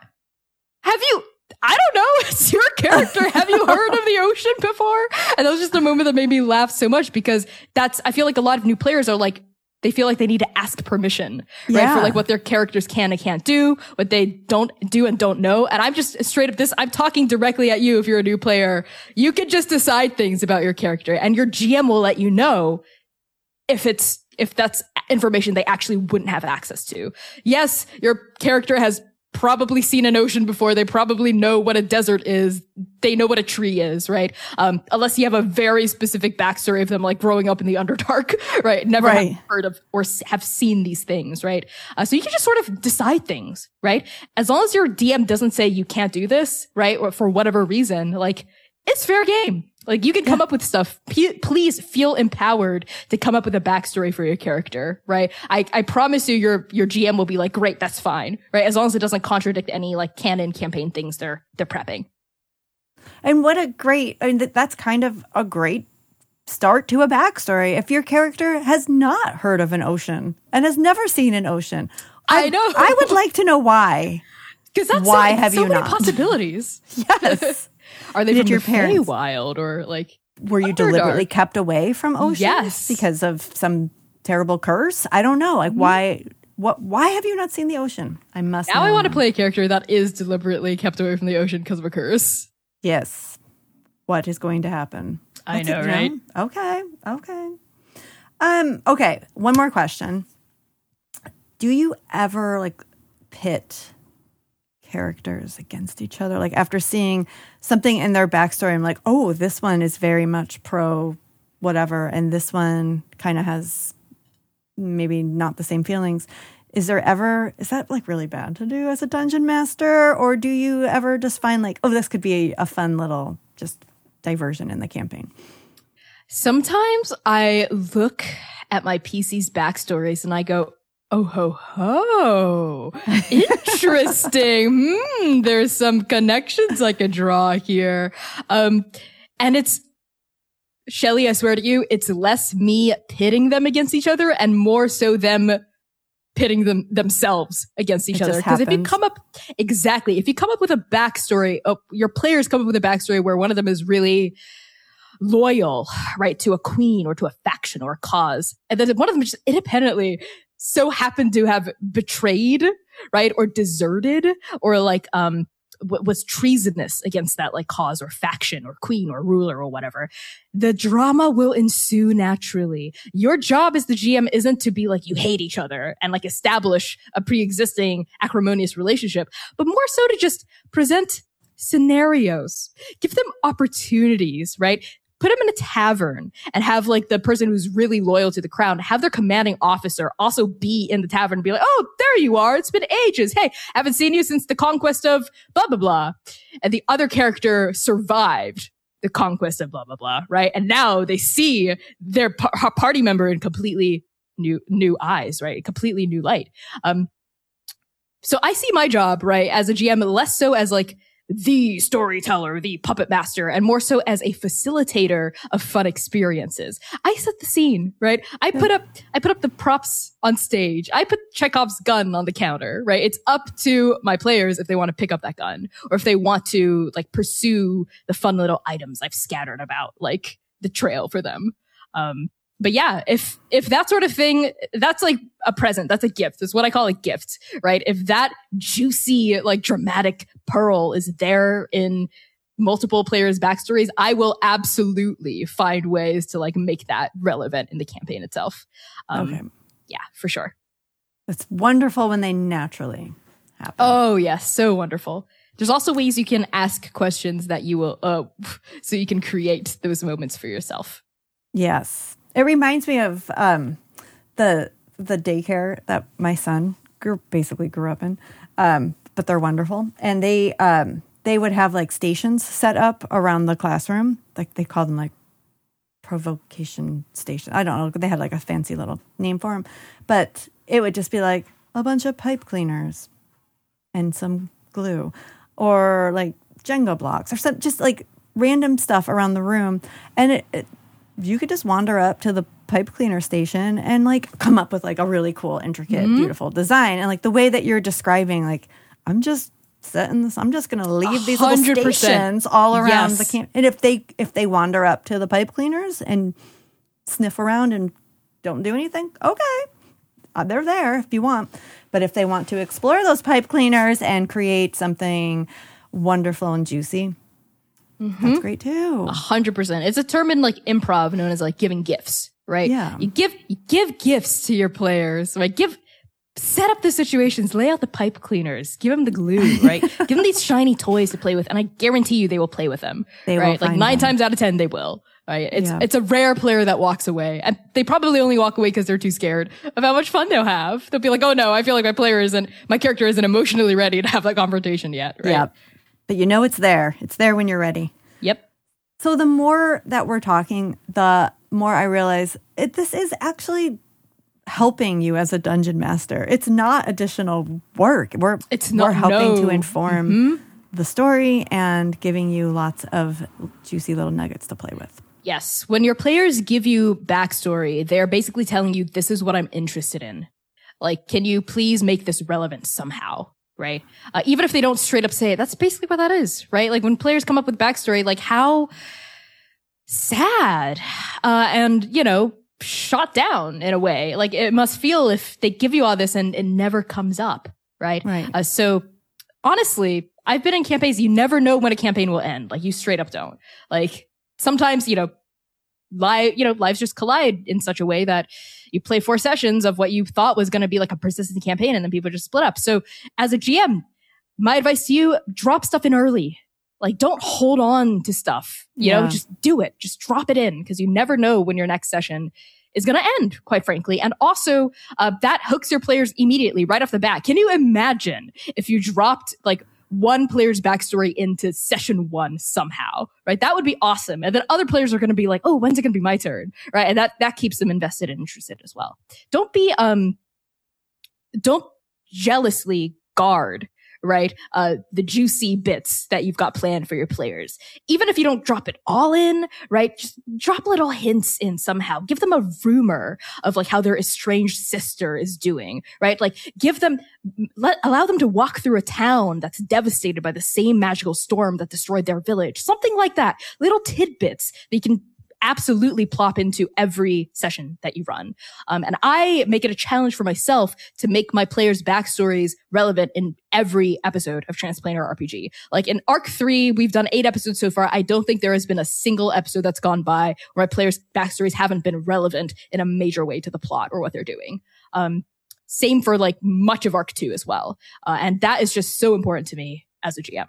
have you I don't know. It's your character. Have you heard of the ocean before? And that was just a moment that made me laugh so much because that's, I feel like a lot of new players are like, they feel like they need to ask permission, right? Yeah. For like what their characters can and can't do, what they don't do and don't know. And I'm just straight up this, I'm talking directly at you if you're a new player. You can just decide things about your character and your GM will let you know if it's if that's information they actually wouldn't have access to. Yes, your character has probably seen an ocean before. They probably know what a desert is. They know what a tree is, right? Um, unless you have a very specific backstory of them, like growing up in the Underdark, right? Never Right. have heard of or have seen these things, right? Uh, so you can just sort of decide things, right? As long as your DM doesn't say you can't do this, right? Or for whatever reason, like it's fair game. Like you can come up with stuff. P- please feel empowered to come up with a backstory for your character, right? I, I promise you, your your GM will be like, great, that's fine, right? As long as it doesn't contradict any like canon campaign things they're they're prepping. And what a great, I mean, that- that's kind of a great start to a backstory. If your character has not heard of an ocean and has never seen an ocean, I know. I would like to know why. Because that's Why so, have so you many not? possibilities. Yes. Are they Did from your the parents- wild or like? Were you deliberately kept away from oceans Yes. because of some terrible curse? I don't know. Like why what why have you not seen the ocean? I must Now I want to play a character that is deliberately kept away from the ocean because of a curse. Yes. What is going to happen? I That's know, right? Okay. Okay. Um, okay. One more question. Do you ever like pit characters against each other? Like after seeing something in their backstory, I'm like, oh, this one is very much pro whatever, and this one kind of has maybe not the same feelings. Is there ever is that like really bad to do as a dungeon master, or do you ever just find like, oh, this could be a fun little just diversion in the campaign? Sometimes I look at my PC's backstories and I go, oh ho ho, interesting. hmm, there's some connections I could draw here. Um, and it's Shelly, I swear to you, it's less me pitting them against each other and more so them pitting them themselves against each It other. Because if you come up exactly, if you come up with a backstory, oh, your players come up with a backstory where one of them is really loyal, right, to a queen or to a faction or a cause. And then one of them just independently so happened to have betrayed, right, or deserted or like, um, was treasonous against that like cause or faction or queen or ruler or whatever. The drama will ensue naturally. Your job as the GM isn't to be like you hate each other and like establish a pre-existing acrimonious relationship, but more so to just present scenarios, give them opportunities, right? Put them in a tavern and have like the person who's really loyal to the crown, have their commanding officer also be in the tavern and be like, Oh, there you are. It's been ages. Hey, haven't seen you since the conquest of blah, blah, blah. And the other character survived the conquest of blah, blah, blah. Right. And now they see their par- party member in completely new, new eyes, right? Completely new light. Um, so I see my job, right, as a GM, less so as like the storyteller, the puppet master, and more so as a facilitator of fun experiences. I set the scene, right? I put up, I put up the props on stage. I put Chekhov's gun on the counter, right? It's up to my players if they want to pick up that gun or if they want to like pursue the fun little items I've scattered about, like the trail for them. Um, but yeah, if if that sort of thing, that's like a present. That's a gift. That's what I call a gift, right? If that juicy, like dramatic pearl is there in multiple players' backstories, I will absolutely find ways to like make that relevant in the campaign itself. Um, Okay. Yeah, for sure. It's wonderful when they naturally happen. Oh yes, so wonderful. There's also ways you can ask questions that you will, uh, so you can create those moments for yourself. Yes. It reminds me of um, the the daycare that my son grew basically grew up in. Um, but they're wonderful. And they um, they would have like stations set up around the classroom. Like they call them like provocation station. I don't know. They had like a fancy little name for them. But it would just be like a bunch of pipe cleaners and some glue or like Jenga blocks or some just like random stuff around the room. And it, it you could just wander up to the pipe cleaner station and like come up with like a really cool, intricate, Mm-hmm. beautiful design. And like the way that you're describing, like, I'm just setting this, I'm just gonna leave these little 100%. stations all around Yes. the camp. And if they if they wander up to the pipe cleaners and sniff around and don't do anything, okay. uh, they're there if you want. But if they want to explore those pipe cleaners and create something wonderful and juicy, Mm-hmm. that's great too. A Hundred percent. It's a term in like improv known as like giving gifts, right? Yeah. You give you give gifts to your players, right? Give set up the situations, lay out the pipe cleaners, give them the glue, right? give them these shiny toys to play with, and I guarantee you they will play with them. They will right? like nine them. times out of ten they will. Right? It's Yeah. it's a rare player that walks away, and they probably only walk away because they're too scared of how much fun they'll have. They'll be like, "Oh no, I feel like my player isn't, my character isn't emotionally ready to have that confrontation yet." Right? Yeah. But you know it's there. It's there when you're ready. Yep. So the more that we're talking, the more I realize it, this is actually helping you as a dungeon master. It's not additional work. We're It's we're not- helping no. Mm-hmm. to inform the story and giving you lots of juicy little nuggets to play with. Yes. When your players give you backstory, they're basically telling you, this is what I'm interested in. Like, can you please make this relevant somehow? Right. Uh, even if they don't straight up say it, that's basically what that is. Right. Like when players come up with backstory, like how sad, uh, and, you know, shot down in a way. Like it must feel if they give you all this and it never comes up. Right. Right. Uh, so honestly, I've been in campaigns. You never know when a campaign will end. Like you straight up don't. Like sometimes, you know, live, you know, lives just collide in such a way that you play four sessions of what you thought was going to be like a persistent campaign and then people just split up. So as a GM, my advice to you, drop stuff in early. Like don't hold on to stuff, you know, just do it. Just drop it in because you never know when your next session is going to end, quite frankly. And also, uh, that hooks your players immediately right off the bat. Can you imagine if you dropped like one player's backstory into session one somehow, right? That would be awesome. And then other players are going to be like, oh, when's it going to be my turn? Right. And that, that keeps them invested and interested as well. Don't be, um, don't jealously guard right? Uh, the juicy bits that you've got planned for your players. Even if you don't drop it all in, right? Just drop little hints in somehow. Give them a rumor of like how their estranged sister is doing, right? Like give them, let, allow them to walk through a town that's devastated by the same magical storm that destroyed their village. Something like that. Little tidbits that you can absolutely plop into every session that you run. Um, and I make it a challenge for myself to make my players' backstories relevant in every episode of Transplanar RPG. Like in Arc 3, we've done eight episodes so far. I don't think there has been a single episode that's gone by where my players' backstories haven't been relevant in a major way to the plot or what they're doing. Um, same for like much of Arc 2 as well. Uh, and that is just so important to me as a GM.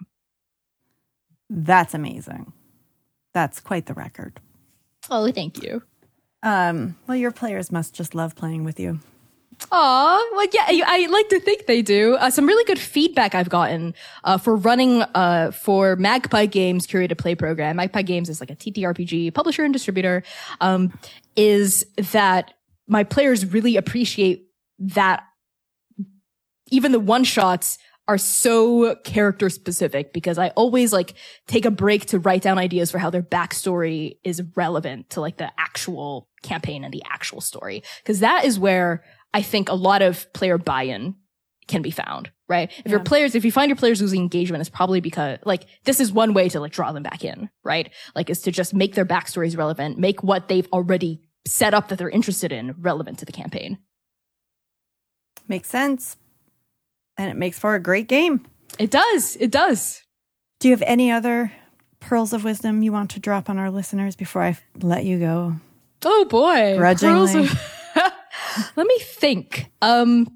That's amazing. That's quite the record. Oh, thank you. Um, well, your players must just love playing with you. Aw, well, yeah, I, I like to think they do. Uh, some really good feedback I've gotten uh, for running uh, for Magpie Games curated play program. Magpie Games is like a TTRPG publisher and distributor. Um, is that my players really appreciate that even the one shots are so character specific because I always like take a break to write down ideas for how their backstory is relevant to like the actual campaign and the actual story. Cause that is where I think a lot of player buy-in can be found, right? If your players, if you find your players losing engagement, it's probably because like this is one way to like draw them back in, right? Like is to just make their backstories relevant, make what they've already set up that they're interested in relevant to the campaign. Makes sense. And it makes for a great game. It does. It does. Do you have any other pearls of wisdom you want to drop on our listeners before I let you go? Oh boy. Grudgingly. Pearls of- Let me think. Um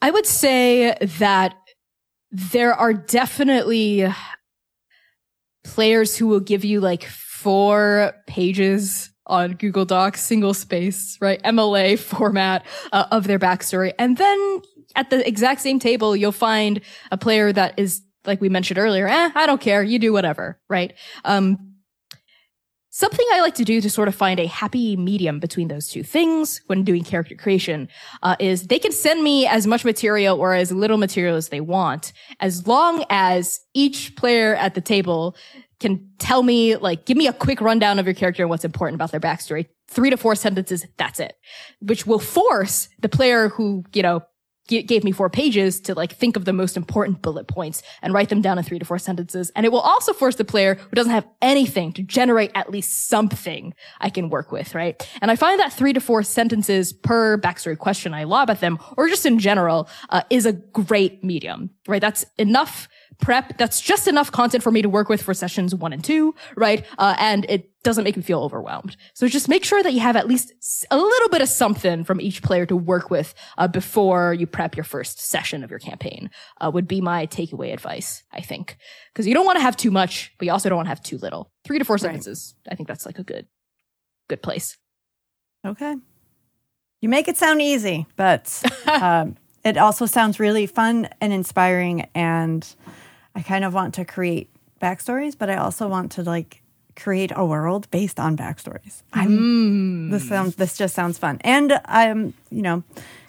I would say that there are definitely players who will give you like four pages on Google Docs, single space, right? MLA format uh, of their backstory. And then at the exact same table, you'll find a player that is, like we mentioned earlier, eh, I don't care. You do whatever, right? Um, Something I like to do to sort of find a happy medium between those two things when doing character creation uh, is they can send me as much material or as little material as they want, as long as each player at the table can tell me, like, give me a quick rundown of your character and what's important about their backstory. Three to four sentences, that's it. Which will force the player who, you know, g- gave me four pages to like think of the most important bullet points and write them down in three to four sentences. And it will also force the player who doesn't have anything to generate at least something I can work with, right? And I find that three to four sentences per backstory question I lob at them, or just in general, uh, is a great medium, right? That's enough prep. That's just enough content for me to work with for sessions one and two, right? Uh, and it doesn't make me feel overwhelmed. So just make sure that you have at least a little bit of something from each player to work with uh, before you prep your first session of your campaign. Uh, would be my takeaway advice, I think, because you don't want to have too much, but you also don't want to have too little. Three to four sentences. I think that's like a good, good place. Okay. You make it sound easy, but um, it also sounds really fun and inspiring. And I kind of want to create backstories, but I also want to like create a world based on backstories. I'm this sounds this just sounds fun, and I'm you know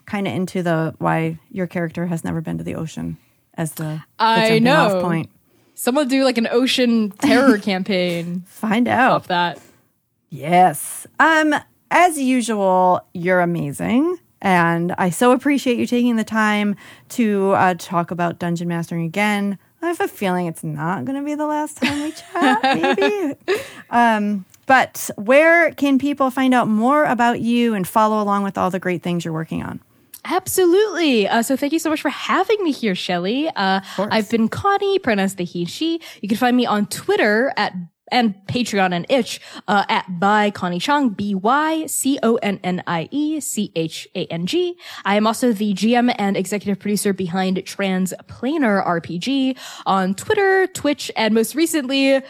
kind of into the why your character has never been to the ocean as the, the I know. point. Someone do like an ocean terror campaign Find out. of that. Yes. Um, as usual, you're amazing. And I so appreciate you taking the time to uh, talk about dungeon mastering again. I have a feeling it's not going to be the last time we chat, maybe. um, but where can people find out more about you and follow along with all the great things you're working on? Absolutely. Uh, so thank you so much for having me here, Shelly. Uh, I've been Connie, pronounced the he, she. You can find me on Twitter at and Patreon and itch uh, at by Connie Chang, B Y C O N N I E C H A N G. I am also the GM and executive producer behind Transplanar RPG on Twitter, Twitch, and most recently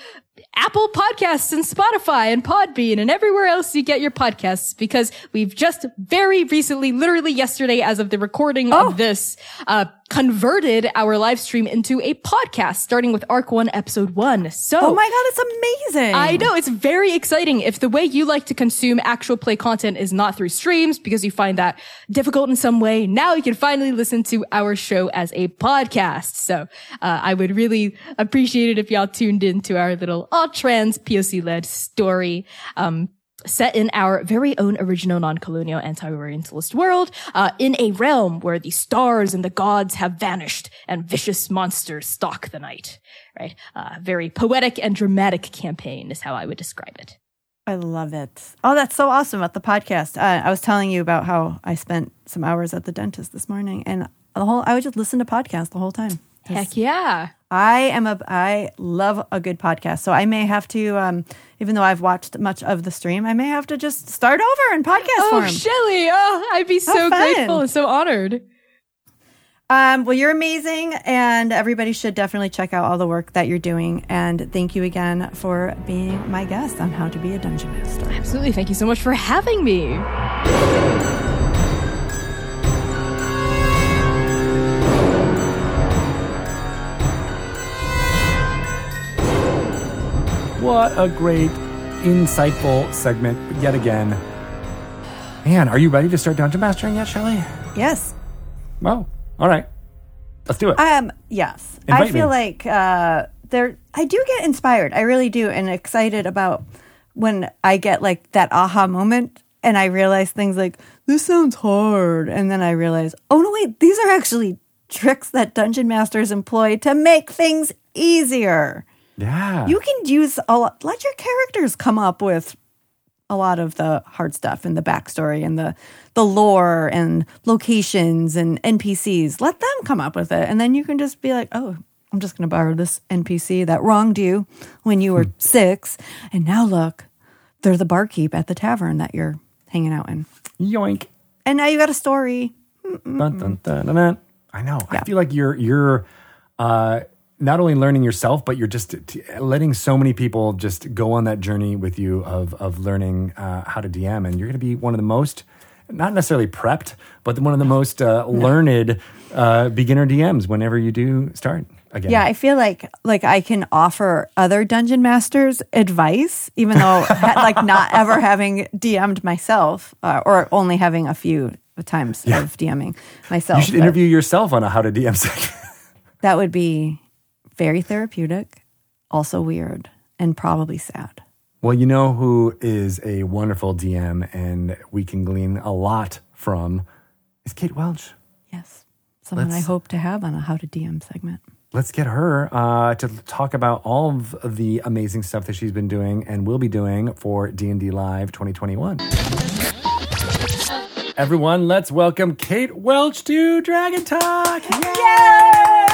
Apple Podcasts and Spotify and Podbean and everywhere else you get your podcasts because we've just very recently, literally yesterday as of the recording of this, uh, converted our live stream into a podcast starting with Arc 1 episode 1. So Oh my God, it's amazing. I know it's very exciting. If the way you like to consume actual play content is not through streams because you find that difficult in some way, now you can finally listen to our show as a podcast. So uh, I would really appreciate it if y'all tuned in to our little all trans POC led story. Um, set in our very own original non-colonial anti-orientalist world, uh, in a realm where the stars and the gods have vanished and vicious monsters stalk the night. Right? Uh, very poetic and dramatic campaign is how I would describe it. I love it. Oh, that's so awesome about the podcast. Uh, I was telling you about how I spent some hours at the dentist this morning, and the whole I would just listen to podcasts the whole time. Heck yeah. I am a I love a good podcast, so I may have to, um, even though I've watched much of the stream, I may have to just start over in podcast Oh, form. Shelly. Oh, I'd be so fun. grateful and so honored. Um, well, you're amazing, and everybody should definitely check out all the work that you're doing. And thank you again for being my guest on How to Be a Dungeon Master. Absolutely. Thank you so much for having me. What a great, insightful segment yet again. Man, are you ready to start dungeon mastering yet, Shelly? Yes. Well, all right. Let's do it. Um, yes. I feel me. like uh, there. I do get inspired. I really do, and excited about when I get like that aha moment, and I realize things like this sounds hard, and then I realize, oh no, wait, these are actually tricks that dungeon masters employ to make things easier. Yeah. You can use a lot. Let your characters come up with a lot of the hard stuff and the backstory and the the lore and locations and NPCs. Let them come up with it, and then you can just be like, "Oh, I'm just going to borrow this NPC that wronged you when you were six, and now look, they're the barkeep at the tavern that you're hanging out in, Yoink. and now you got a story." Dun, dun, dun. I know. I feel like you're you're uh, not only learning yourself, but you're just t- letting so many people just go on that journey with you of of learning uh, how to DM, and you're going to be one of the most. Not necessarily prepped, but one of the most uh, learned uh, beginner DMs whenever you do start again. Yeah, I feel like like I can offer other dungeon masters advice, even though like not ever having DM'd myself, uh, or only having a few times of DMing myself. You should interview yourself on a how to DM segment. That would be very therapeutic, also weird, and probably sad. Well, you know who is a wonderful DM and we can glean a lot from is Kate Welch. Yes. someone I Let's- hope to have on a How to DM segment. Let's get her uh, to talk about all of the amazing stuff that she's been doing and will be doing for D&D Live 2021. Everyone, let's welcome Kate Welch to Dragon Talk. Yay!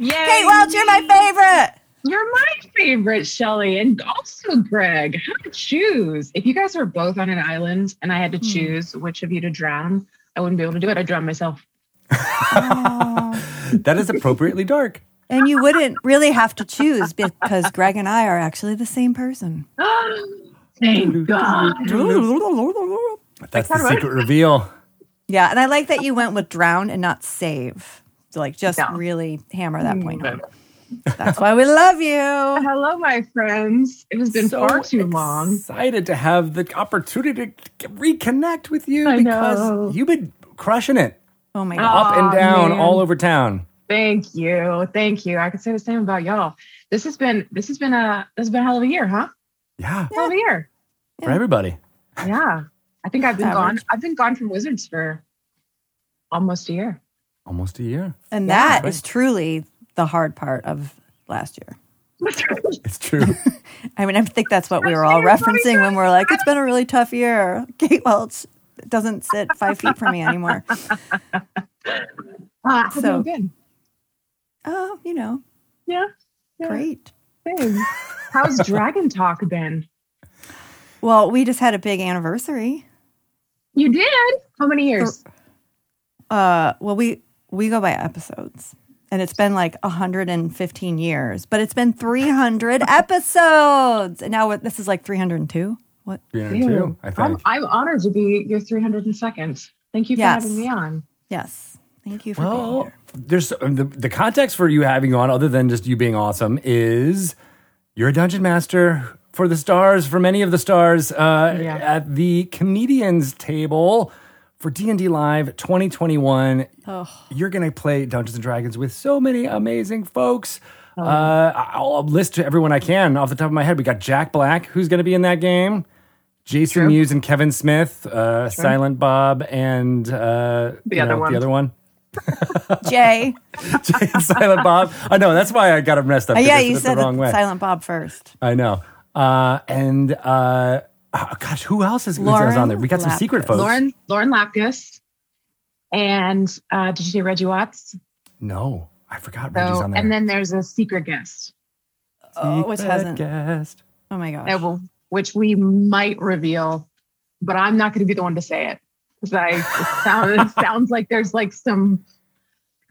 Kate Welch, you're my favorite. You're my favorite, Shelly, and also Greg. How to choose? If you guys were both on an island and I had to Hmm. choose which of you to drown, I wouldn't be able to do it. I'd drown myself. That is appropriately dark. And you wouldn't really have to choose because Greg and I are actually the same person. Thank God. That's the secret reveal. Yeah, and I like that you went with drown and not save. So like just Yeah. really hammer that point home. Mm. That's why we love you. Hello, my friends. It has been So far too long. Excited to have the opportunity to reconnect with you I because know. you've been crushing it Oh my god. up and down man. all over town. Thank you. Thank you. I could say the same about y'all. This has been this has been a this has been a hell of a year, huh? Yeah, Hell of a year. for everybody. Yeah. I think I've been Average. gone. I've been gone from Wizards for almost a year. Almost a year. And Yeah, that right. is truly the hard part of last year. It's true. I mean, I think that's what we were all referencing when we're like, it's been a really tough year. Kate Welch doesn't sit five feet from me anymore. Uh, So- you been? Oh, you know, Yeah. yeah, great. same. How's Dragon Talk been? Well, we just had a big anniversary. You did? How many years? Uh, well, we we go by episodes, and it's been like 115 years, but it's been 300 episodes, and now we're- this is like 302. What? 302, I I'm, think. I'm honored to be your 302nd. Thank you for Yes. having me on. Yes, thank you for being Well, here. there's uh, the, the context for you having on, other than just you being awesome, is you're a dungeon master for the stars, for many of the stars, uh, Yeah. at the comedians table for D and D Live 2021. You're gonna play Dungeons and Dragons with so many amazing folks. Oh. Uh, I'll list to everyone I can off the top of my head. We got Jack Black, who's gonna be in that game. Jason True. Mewes and Kevin Smith, uh, Silent Bob, and uh, The you other know, one. The other one. Jay, Silent Bob. I know that's why I got him messed up. Uh, 'cause yeah, you said the wrong way. Silent Bob first. I know. Uh, and uh, oh, gosh, who else is, is on there? We got some secret Lapkus. folks. Lauren Lauren Lapkus. And uh, did you say Reggie Watts? No, I forgot Reggie's So, on there. and then there's a secret guest, Oh, which Secret hasn't. guest. Oh my gosh. will- which we might reveal, but I'm not going to be the one to say it because I it sounds, it sounds like there's like some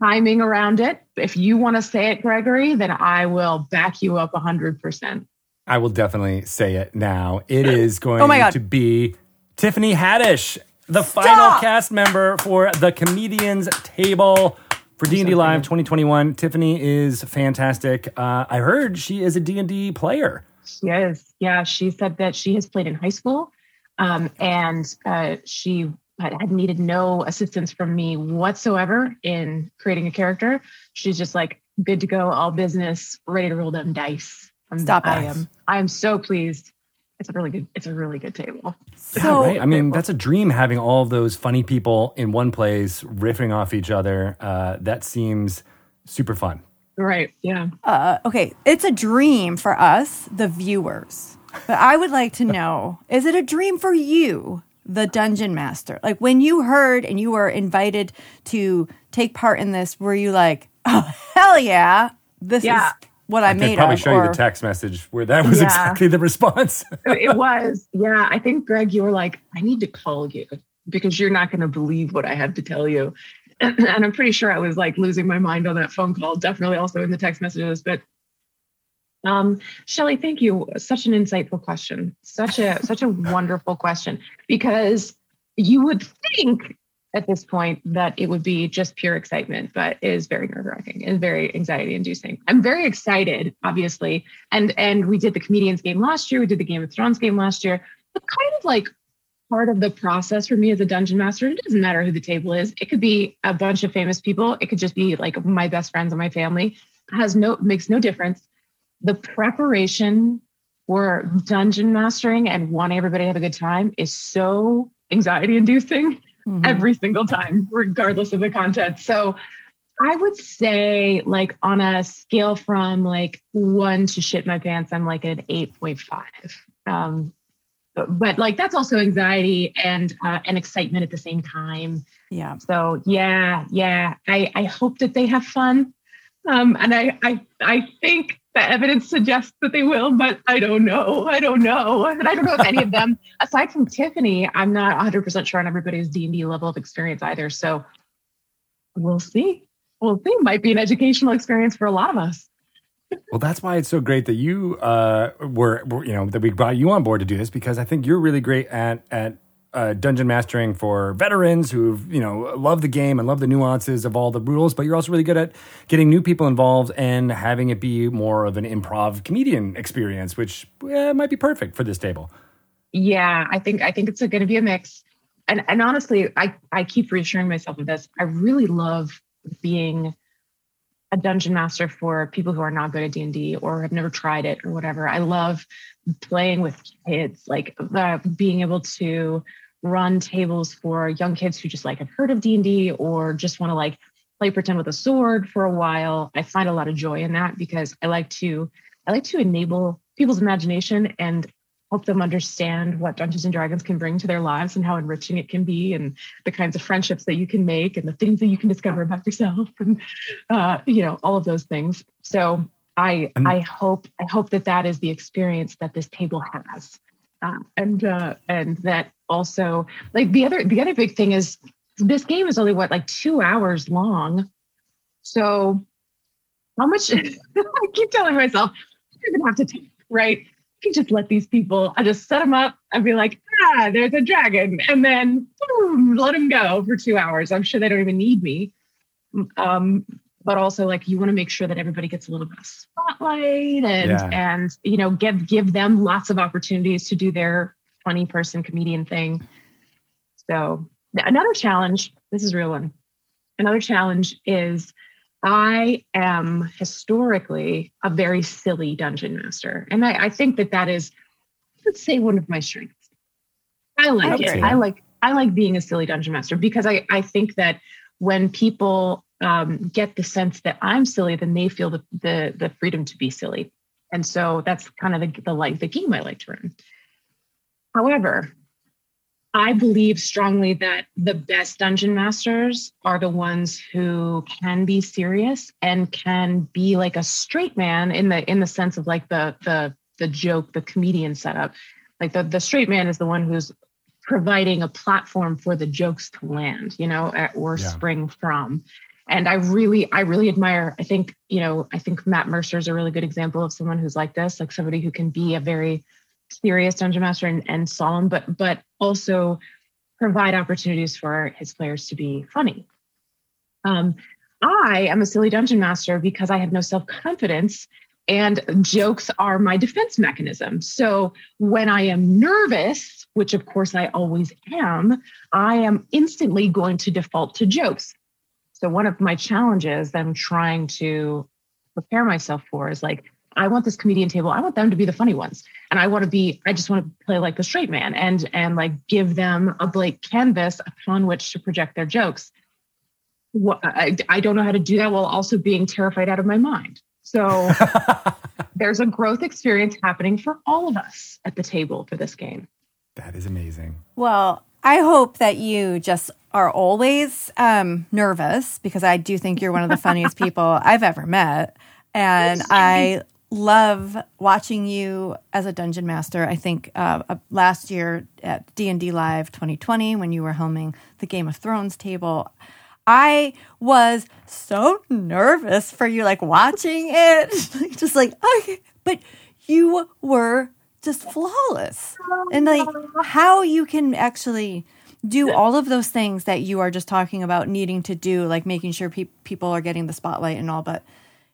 timing around it. If you want to say it, Gregory, then I will back you up hundred percent. I will definitely say it now. It is going Oh my God. to be Tiffany Haddish, the final cast member for the Comedians Table for D&D Live 2021. Tiffany is fantastic. Uh, I heard she is a D&D player. Yes, yeah. She said that she has played in high school, um, and uh, she had needed no assistance from me whatsoever in creating a character. She's just like good to go, all business, ready to roll them dice. I'm, Stop I it. am. I am so pleased. It's a really good. It's a really good table. Yeah, So- right? I mean, that's a dream having all of those funny people in one place riffing off each other. Uh, that seems super fun. Right. Yeah. Uh, okay, it's a dream for us, the viewers. But I would like to know is it a dream for you, the dungeon master? Like when you heard and you were invited to take part in this, were you like, oh, hell yeah, this Yeah. is what I I could made probably of? show you the text message where that was Yeah. exactly the response. it was. Yeah. I think Greg, you were like, I need to call you because you're not going to believe what I have to tell you. And, and I'm pretty sure I was like losing my mind on that phone call. Definitely also in the text messages. But um, Shelly, thank you. Such an insightful question. Such a such a wonderful question because you would think at this point that it would be just pure excitement, but is very nerve wracking and very anxiety inducing. I'm very excited, obviously, and and we did the comedians game last year. We did the Game of Thrones game last year. But kind of like part of the process for me as a dungeon master. It doesn't matter who the table is. It could be a bunch of famous people. It could just be like my best friends and my family. It has no makes no difference. The preparation for dungeon mastering and wanting everybody to have a good time is so anxiety inducing every single time, regardless of the content. So I would say, like, on a scale from like one to shit my pants, I'm like an 8.5. Um, but, but like that's also anxiety and uh, and excitement at the same time. Yeah. So yeah, yeah. I I hope that they have fun, um, and I I I think the evidence suggests that they will, but I don't know. I don't know, and I don't know if any of them, aside from Tiffany, I'm not 100 percent sure on everybody's D and D level of experience either. So we'll see. We'll see. Might be an educational experience for a lot of us. Well, that's why it's so great that you uh, were, were, you know, that we brought you on board to do this because I think you're really great at at uh, dungeon mastering for veterans who you know love the game and love the nuances of all the rules, but you're also really good at getting new people involved and having it be more of an improv comedian experience, which eh, might be perfect for this table. Yeah, I think I think it's going to be a mix. And and honestly, I I keep reassuring myself of this. I really love being a dungeon master for people who are not good at D&D or have never tried it or whatever. I love playing with kids, like uh, being able to run tables for young kids who just like have heard of D&D or just want to like play pretend with a sword for a while. I find a lot of joy in that because I like to I like to enable people's imagination and help them understand what Dungeons and Dragons can bring to their lives and how enriching it can be, and the kinds of friendships that you can make, and the things that you can discover about yourself, and uh, you know all of those things. So I And- I hope I hope that that is the experience that this table has, uh, and uh, and that also like the other the other big thing is this game is only what like two hours long, so how much I keep telling myself you're gonna have to take right You can just let these people, I just set them up and be like, ah, there's a dragon. And then boom, let them go for two hours. I'm sure they don't even need me. Um, but also like you want to make sure that everybody gets a little bit of spotlight and Yeah. and you know give give them lots of opportunities to do their funny person comedian thing. So another challenge, this is a real one. Another challenge is I am historically a very silly dungeon master. And I, I think that that is, let's say, one of my strengths. I like it. I like I like being a silly dungeon master because I, I think that when people um, get the sense that I'm silly, then they feel the, the the freedom to be silly. And so that's kind of the, the like the game I like to run. However, I believe strongly that the best dungeon masters are the ones who can be serious and can be like a straight man in the in the sense of like the the the joke, the comedian setup. Like the the straight man is the one who's providing a platform for the jokes to land, you know, at- or Yeah. spring from. And I really, I really admire. I think, you know, I think Matt Mercer is a really good example of someone who's like this, like somebody who can be a very serious dungeon master and, and solemn, but but also provide opportunities for his players to be funny. Um, I am a silly dungeon master because I have no self confidence, and jokes are my defense mechanism. So when I am nervous, which of course I always am, I am instantly going to default to jokes. So one of my challenges that I'm trying to prepare myself for is like, I want this comedian table. I want them to be the funny ones, and I want to be. I just want to play like the straight man, and and like give them a blank canvas upon which to project their jokes. What, I, I don't know how to do that while also being terrified out of my mind. So there's a growth experience happening for all of us at the table for this game. That is amazing. Well, I hope that you just are always um, nervous because I do think you're one of the funniest people I've ever met. And I love watching you as a dungeon master. I think uh, uh, last year at D&D Live 2020 when you were helming the Game of Thrones table, I was so nervous for you, like watching it, just like, okay, but you were just flawless. And like how you can actually do all of those things that you are just talking about needing to do, like making sure pe- people are getting the spotlight and all, but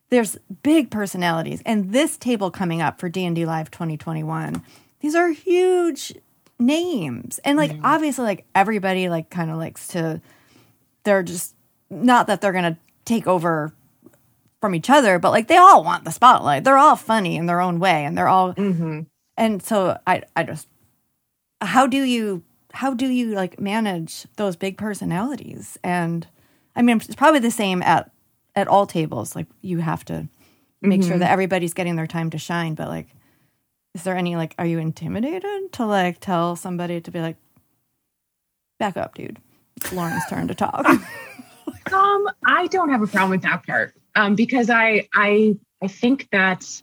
there's big personalities. And this table coming up for D&D Live 2021, these are huge names. And like obviously like everybody like kind of likes to they're just not that they're going to take over from each other, but like they all want the spotlight. They're all funny in their own way and they're all mm-hmm. And so I I just how do you how do you like manage those big personalities? And I mean, it's probably the same at at all tables. Like you have to make sure that everybody's getting their time to shine. But like, is there any like, are you intimidated to like tell somebody to be like, back up, dude? It's Lauren's turn to talk. Um, I don't have a problem with that part. Um, because I I I think that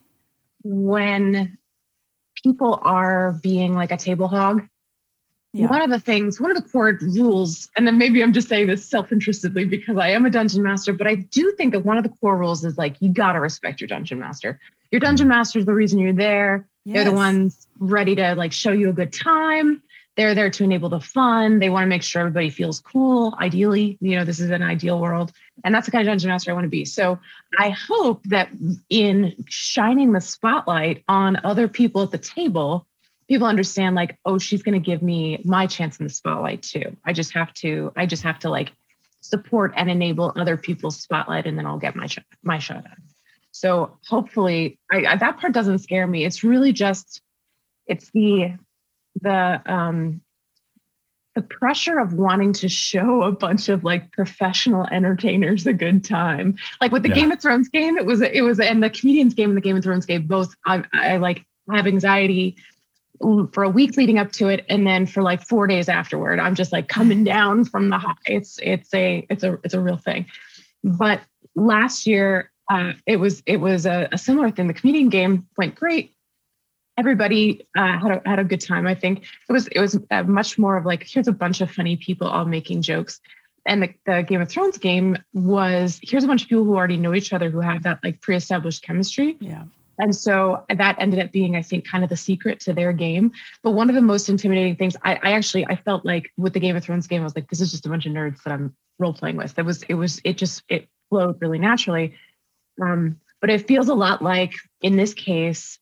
when people are being like a table hog, Yeah. one of the things, one of the core rules, and then maybe I'm just saying this self-interestedly because I am a dungeon master, but I do think that one of the core rules is like you gotta respect your dungeon master. Your dungeon master is the reason you're there. They're the ones ready to like show you a good time. They're there to enable the fun. They want to make sure everybody feels cool. Ideally, you know, this is an ideal world. And that's the kind of dungeon master I want to be. So I hope that in shining the spotlight on other people at the table, people understand like, oh, she's going to give me my chance in the spotlight too. I just have to, I just have to like support and enable other people's spotlight, and then I'll get my sh- my shot. So hopefully, I, I, that part doesn't scare me. It's really just, it's the the um the pressure of wanting to show a bunch of like professional entertainers a good time. Like with the Yeah. Game of Thrones game, it was it was and the comedians game and the Game of Thrones game both I, I like have anxiety for a week leading up to it and then for like 4 days afterward I'm just like coming down from the high. It's it's a it's a it's a real thing. But last year uh, it was it was a, a similar thing. The comedian game went great everybody uh, had a had a good time. I think it was it was uh, much more of like here's a bunch of funny people all making jokes, and the, the Game of Thrones game was here's a bunch of people who already know each other who have that like pre-established chemistry. yeah. And so that ended up being, I think, kind of the secret to their game. But one of the most intimidating things, I, I actually I felt like with the Game of Thrones game, I was like, this is just a bunch of nerds that I'm role playing with. It was it was it just it flowed really naturally. Um, but it feels a lot like in this case,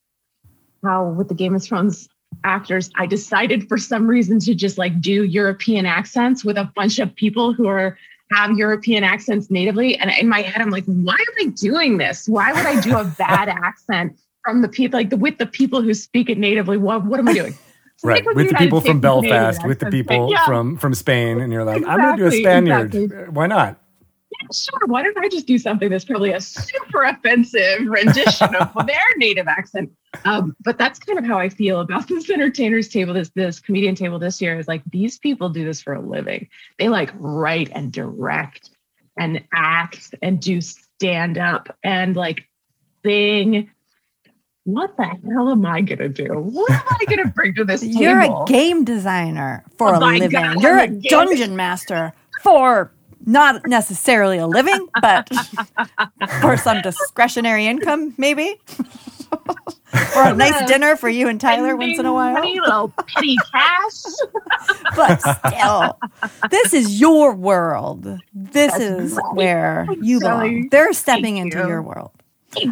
how with the Game of Thrones actors, I decided for some reason to just like do European accents with a bunch of people who are have European accents natively. And in my head, I'm like, why am I doing this? Why would I do a bad accent from the people like the with the people who speak it natively? What what am I doing? Right, with the United people from States Belfast, with the people Yeah. from from Spain, and you're like, I'm going to do a Spaniard. exactly. Why not? Sure, why don't I just do something that's probably a super offensive rendition of their native accent? Um, but that's kind of how I feel about this entertainers table, this this comedian table this year is like these people do this for a living. They like write and direct and act and do stand up and like sing. What the hell am I gonna do? What am I gonna bring to this table? You're a game designer for Oh a living. God, You're I'm a a dungeon master for not necessarily a living, but for some discretionary income, maybe. or a nice dinner for you and Tyler once in a while. Money, little petty cash. But still, this is your world. This That's is right. where you belong. They're stepping Thank into you. your world.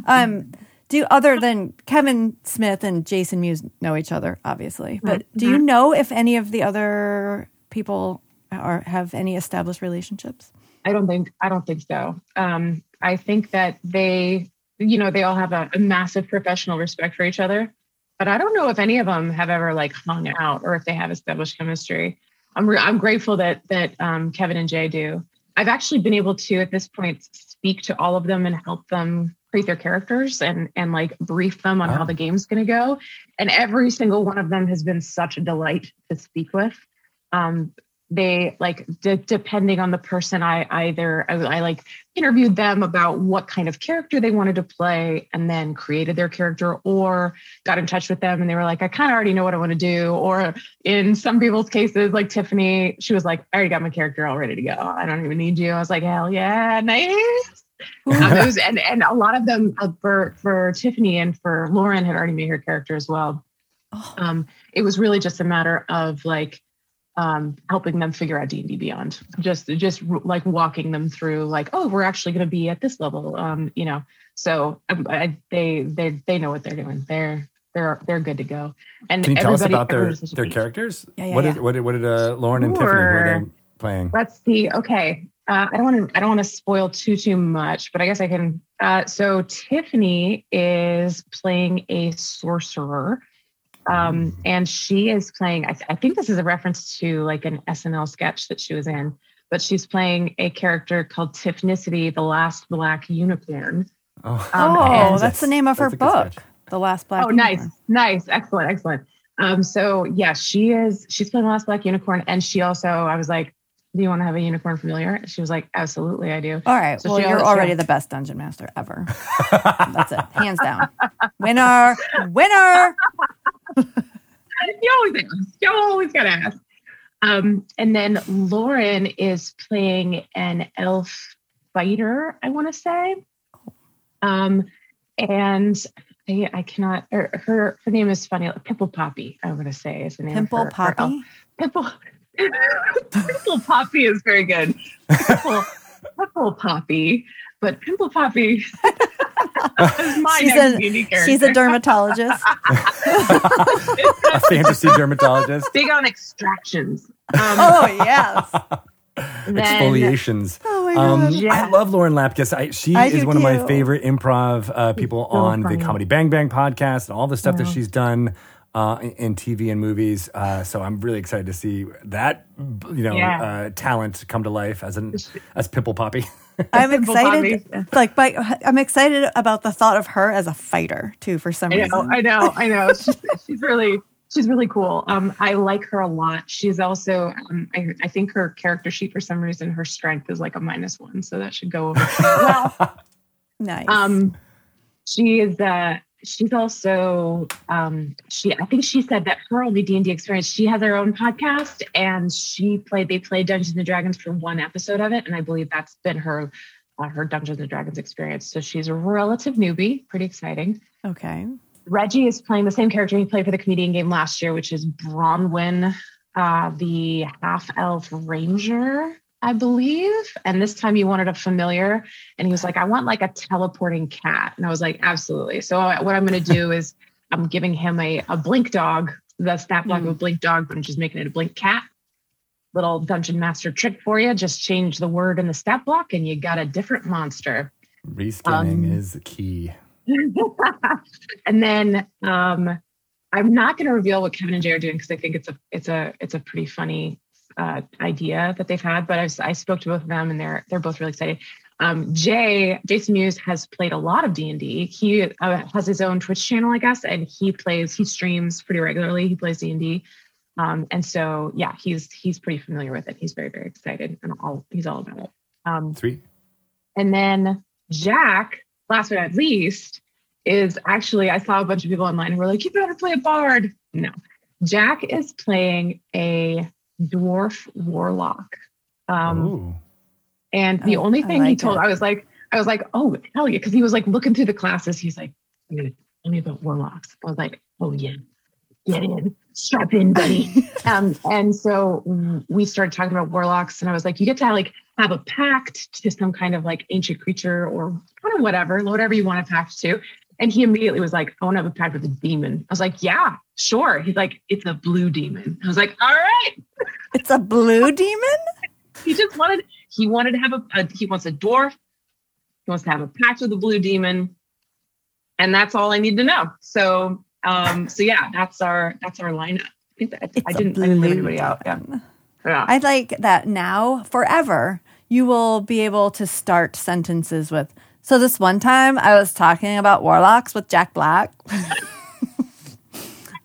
Um, do other than Kevin Smith and Jason Mewes know each other, obviously, but do Mm-hmm. you know if any of the other people are have any established relationships? I don't think I don't think so. Um, I think that they, you know, they all have a, a massive professional respect for each other, but I don't know if any of them have ever like hung out or if they have established chemistry. I'm re- I'm grateful that that um, Kevin and Jay do. I've actually been able to at this point speak to all of them and help them create their characters and and like brief them on Oh. how the game's going to go. And every single one of them has been such a delight to speak with. Um, they like de- depending on the person i either I, I like interviewed them about what kind of character they wanted to play and then created their character or got in touch with them and they were like i kind of already know what i want to do. Or in some people's cases like tiffany she was like i already got my character all ready to go. I don't even need you. I was like hell yeah nice. Um, was, and and a lot of them uh, for for tiffany and for lauren had already made her character as well. Oh. um it was really just a matter of like um, helping them figure out D and D Beyond. Just just like walking them through, like, oh, we're actually going to be at this level, um, you know. So um, I, they they they know what they're doing. They're they're they're good to go. And Can you tell us about their everybody's such a their characters? Yeah, yeah, what yeah. did what did what did uh, Lauren and Tiffany who are they playing? Let's see. Okay. Uh, I don't want to. I don't want to spoil too too much, but I guess I can. Uh, so Tiffany is playing a sorcerer, Um, and she is playing, I, th- I think this is a reference to like an SNL sketch that she was in, but she's playing a character called Tiffnicity, the last black unicorn. Oh, Um, oh, that's the name of her That's a good book. The Last Black. Oh, nice, Unicorn. nice, excellent, excellent. Um, so yeah, she is. She's playing the last black unicorn, and she also. I was like, "Do you want to have a unicorn familiar?" She was like, "Absolutely, I do." All right. So well, you're already the best dungeon master ever. That's it. Hands down. Winner. Winner. You always ask. You always gotta ask. Um, and then Lauren is playing an elf fighter. I want to say. Um, and I, I cannot. Her, her her name is funny. Pimple Poppy. I want to say is the name. of Pimple her- her Poppy. Pimple. Pimple Poppy is very good. Pimple, Pimple Poppy, but Pimple Poppy She's a- D&D. She's a dermatologist. a fantasy dermatologist. big on extractions. Um, Oh yes. then- Exfoliations. Oh my Um, gosh. Yeah. I love Lauren Lapkus. I, she I is do one of my favorite improv uh, people so on funny. the Comedy Bang Bang podcast and all the stuff that she's done uh, in, in TV and movies. Uh, so I'm really excited to see that you know Yeah. uh, talent come to life as an as Pimple Poppy. I'm excited. Like, by, I'm excited about the thought of her as a fighter too. For some I know, reason. I know, I know. She's, she's really, she's really cool. Um, I like her a lot. She's also, um, I, I think her character sheet for some reason her strength is like a minus one, so that should go over. well. nice. Um, she is. Uh, she's also. Um, she. I think she said that her only D and D experience. She has her own podcast, and she played. They played Dungeons and Dragons for one episode of it, and I believe that's been her. Uh, her Dungeons and Dragons experience. So she's a relative newbie. Pretty exciting. okay. Reggie is playing the same character he played for the comedian game last year, which is Bronwyn, uh, the half elf ranger, I believe. And this time he wanted a familiar, and he was like, "I want like a teleporting cat," and I was like, "Absolutely." So what I'm going to do is I'm giving him a a blink dog, the stat block of a blink dog, but I'm just making it a blink cat. Little dungeon master trick for you. Just change the word in the stat block, and you got a different monster. Reskinning Um, is key. and then um, I'm not going to reveal what Kevin and Jay are doing because I think it's a it's a it's a pretty funny uh, idea that they've had. But I, was, I spoke to both of them, and they're they're both really excited. Um, Jay Jason Mewes has played a lot of D and D. He uh, has his own Twitch channel, I guess, and he plays he streams pretty regularly. He plays D and D. Um, and so, yeah, he's he's pretty familiar with it. He's very very excited, and all he's all about it. Um, Three. and then Jack, last but not least, is actually I saw a bunch of people online who were like, "You better play a bard." No, Jack is playing a dwarf warlock. Um, and the Oh, only I thing he told, it. I was like, I was like, "Oh hell yeah!" Because he was like looking through the classes. He's like, "Tell me about warlocks." I was like, "Oh yeah, get in, strap in, buddy." um, and so we started talking about warlocks, and I was like, "You get to like have a pact to some kind of like ancient creature or kind of whatever, whatever you want to pact to." And he immediately was like, "I want to have a pact with a demon." I was like, "Yeah, sure." He's like, "It's a blue demon." I was like, "All right." It's a blue demon. He just wanted he wanted to have a, a he wants a dwarf. He wants to have a pact with a blue demon, and that's all I need to know. So, um, so yeah, that's our that's our lineup. I, that, It's didn't I didn't leave anybody out. Yeah. yeah. I like that now, forever, you will be able to start sentences with. So this one time I was talking about warlocks with Jack Black.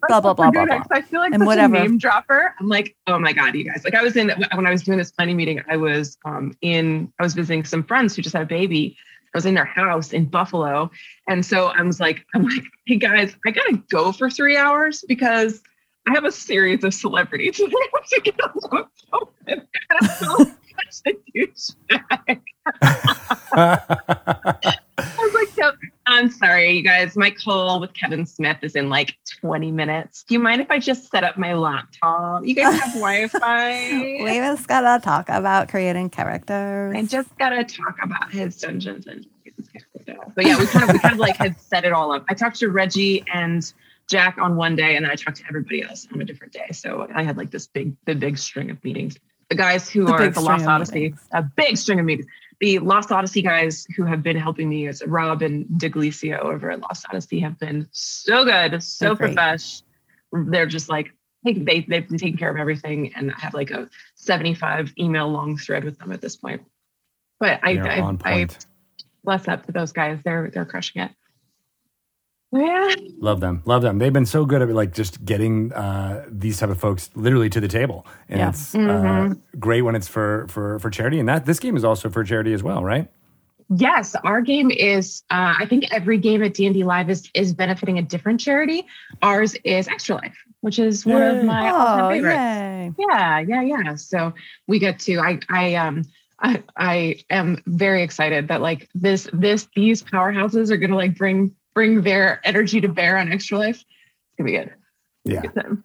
blah blah blah blah I- blah. I feel like And such whatever. a name dropper. I'm like, oh my god, you guys! Like I was in when I was doing this planning meeting. I was um, in I was visiting some friends who just had a baby. I was in their house in Buffalo, and so I was like, I'm like, hey guys, I gotta go for three hours because I have a series of celebrities I have to get on the phone with. And I'm such a douchebag. I was like, "Yep, I'm sorry, you guys. My call with Kevin Smith is in like 20 minutes. Do you mind if I just set up my laptop? You guys have Wi Fi? We just gotta talk about creating characters. I just gotta talk about his Dungeons and. But yeah, we kind of we kind of like had set it all up. I talked to Reggie and Jack on one day, and then I talked to everybody else on a different day. So I had like this big, the big string of meetings. The guys who The are big the Lost Odyssey, meetings. a big string of meetings. The Lost Odyssey guys who have been helping me as Rob and Diglicio over at Lost Odyssey have been so good, so They're profesh, they're just like hey, they they've been taking care of everything, and I have like a 75 email long thread with them at this point. But I, They're I, I bless up to those guys. They're they're crushing it. Yeah, Love them. Love them. They've been so good at like just getting uh, these type of folks literally to the table. And Yeah. it's uh, great when it's for, for, for charity. And that this game is also for charity as well, right? Yes, our game is. Uh, I think every game at D and D Live is is benefiting a different charity. Ours is Extra Life, which is one Yay. of my all-time Oh, favorites. yay. Yeah, yeah, yeah. So we get to. I I um I I am very excited that like this this these powerhouses are gonna like bring bring their energy to bear on Extra Life. It's gonna be good. Yeah, Good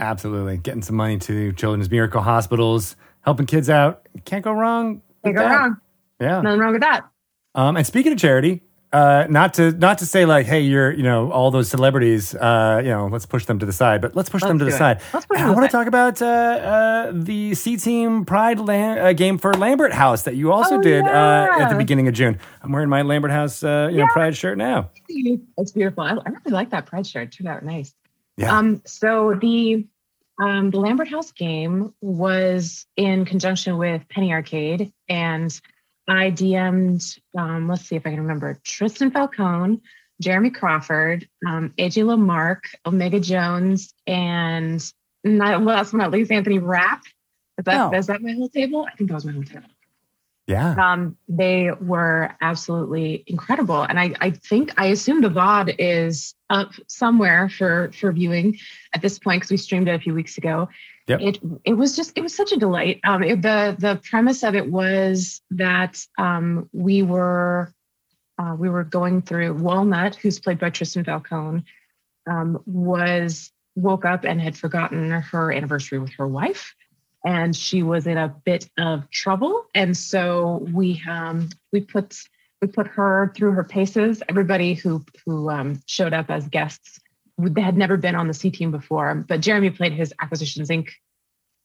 absolutely. Getting some money to Children's Miracle Hospitals, helping kids out. Can't go wrong. Can't go that. wrong. Yeah. Nothing wrong with that. Um, and speaking of charity, uh, not to not to say like, hey, you're you know all those celebrities, uh, you know, let's push them to the side, but let's push them to the it. side. Let's I want to talk about uh, uh, the C Team Pride Lam- uh, game for Lambert House that you also Oh, did uh, at the beginning of June. I'm wearing my Lambert House, uh, you know, Pride shirt now. It's beautiful. I, I really like that pride shirt. It turned out nice. Yeah. Um, so the um, the Lambert House game was in conjunction with Penny Arcade, and I DM'd. Um, let's see if I can remember Tristan Falcone, Jeremy Crawford, um, AJ Lamarck, Omega Jones, and not last but not least Anthony Rapp. Is that Oh. is that my whole table? I think that was my whole table Yeah. um, they were absolutely incredible. And I, I think I assume the VOD is up somewhere for for viewing at this point because we streamed it a few weeks ago. Yep. It it was just it was such a delight. Um, it, the the premise of it was that um, we were uh, we were going through Walnut, who's played by Tristan Falcone, um, was woke up and had forgotten her anniversary with her wife and she was in a bit of trouble and so we um we put we put her through her paces everybody who who um, showed up as guests they had never been on the c team before but jeremy played his acquisitions inc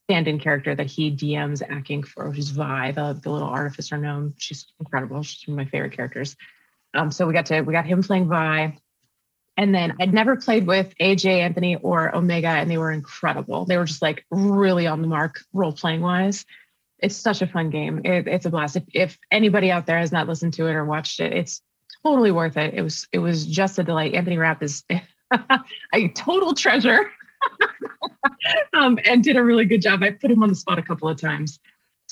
stand-in character that he dms acting for which is vi the, the little artificer gnome she's incredible she's one of my favorite characters um so we got to we got him playing vi and then I'd never played with AJ, Anthony, or Omega, and they were incredible. They were just like really on the mark role playing wise. It's such a fun game. It, it's a blast. If, if anybody out there has not listened to it or watched it, it's totally worth it. It was it was just a delight. Anthony Rapp is a total treasure, um, and did a really good job. I put him on the spot a couple of times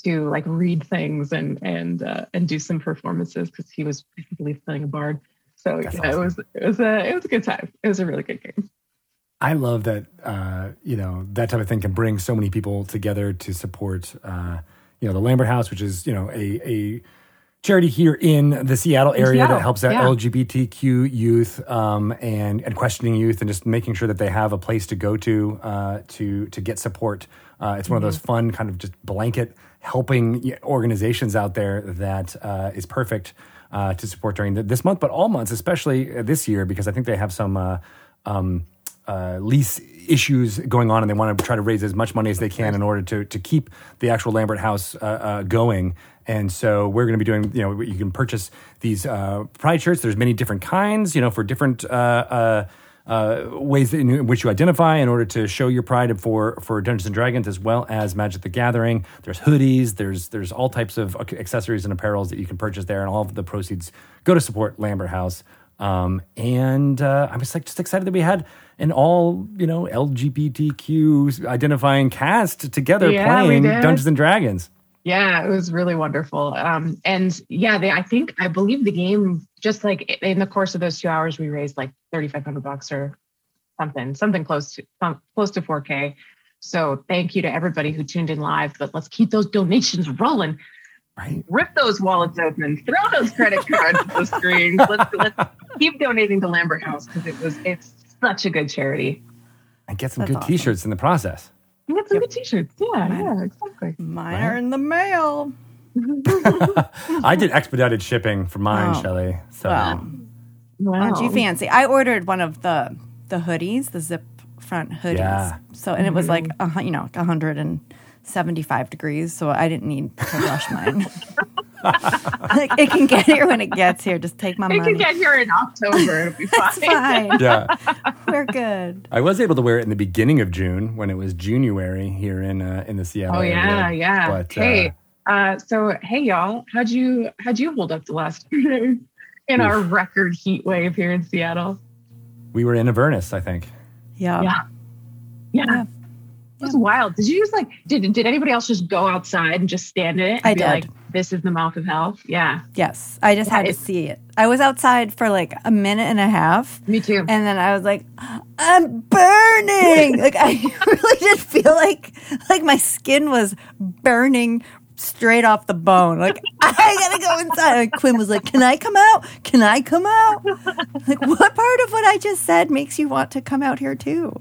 to like read things and and uh, and do some performances because he was I believe playing a bard. So yeah, awesome. it was it was a it was a good time. It was a really good game. I love that uh, you know that type of thing can bring so many people together to support uh, you know the Lambert House, which is you know a a charity here in the Seattle area Seattle, that helps out yeah. LGBTQ youth um, and and questioning youth and just making sure that they have a place to go to uh, to to get support. Uh, it's one of those Mm-hmm. fun kind of just blanket helping organizations out there that uh, is perfect uh, to support during the, this month, but all months, especially uh, this year, because I think they have some. Uh, um, uh, lease issues going on, and they want to try to raise as much money as they can in order to to keep the actual Lambert House uh, uh, going. And so we're going to be doing. You know, you can purchase these uh, pride shirts. There's many different kinds. You know, for different. Uh, uh, uh, ways in which you identify in order to show your pride for for Dungeons and Dragons as well as Magic the Gathering. There's hoodies. There's there's all types of accessories and apparels that you can purchase there, and all of the proceeds go to support Lambert House. Um, and uh, I'm just like just excited that we had an all you know LGBTQ identifying cast together Yeah, playing. Dungeons and Dragons. Yeah, it was really wonderful. Um, and yeah, they, I think I believe the game just like in the course of those two hours, we raised like thirty five hundred bucks or something, something close to um, close to four k. So thank you to everybody who tuned in live. But let's keep those donations rolling. Right. Rip those wallets open. Throw those credit cards at the screen. Let's let's keep donating to Lambert House because it was it's such a good charity. And get some That's good awesome. T-shirts in the process. And get some good t-shirts. Yeah, yeah, exactly. Mine are in the mail. I did expedited shipping for mine, Oh. Shelly. So Well, Wow. aren't you fancy? I ordered one of the the hoodies, the zip front hoodies. Yeah. So and it was like a, hun- you know a hundred and 75 degrees, so I didn't need to rush mine. like, it can get here when it gets here. Just take my It money. can get here in October. It'll be fine. it's fine. Yeah. We're good. I was able to wear it in the beginning of June when it was January here in uh, in the Seattle Oh yeah, area. yeah. But, hey, uh, uh, so hey y'all, how'd you how'd you hold up the last few days in our record heat wave here in Seattle? we were in Avernus, I think. Yeah. Yeah. Yeah. Yeah. It was wild. Did you just like did did anybody else just go outside and just stand in it? I did. like, this is the mouth of hell. Yeah. Yes. I just had to see it. I was outside for like a minute and a half. Me too. And then I was like, I'm burning. like I really did feel like like my skin was burning straight off the bone. Like I gotta go inside. And Quinn was like, Can I come out? Can I come out? Like what part of what I just said makes you want to come out here too?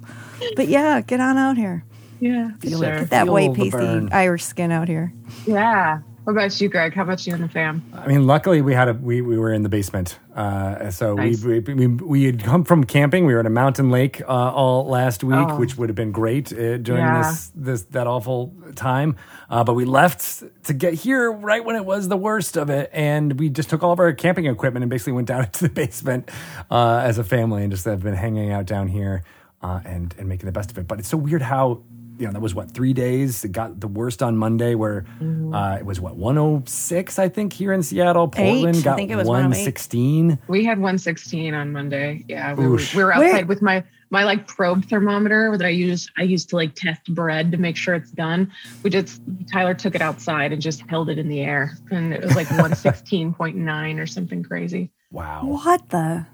But yeah, get on out here. Yeah. Feel sure. it. Get that Feel white the pasty. Irish skin out here. Yeah. What about you, Greg? How about you and the fam? I mean, luckily we had a we, we were in the basement, uh, so Nice. we, we we we had come from camping. We were at a mountain lake uh, all last week, Oh. which would have been great uh, during Yeah. this this that awful time. Uh, but we left to get here right when it was the worst of it, and we just took all of our camping equipment and basically went down into the basement uh, as a family and just have been hanging out down here uh, and and making the best of it. But it's so weird how. You know, that was what three days. It got the worst on Monday, where Mm-hmm. uh, it was what 106, I think, here in Seattle. Portland Eight. I got think it was 116. We had 116 on Monday. Yeah, we were, we were Where- outside with my my like probe thermometer that I use. I used to like test bread to make sure it's done. We just Tyler took it outside and just held it in the air, and it was like 116.9 or something crazy. Wow, What the?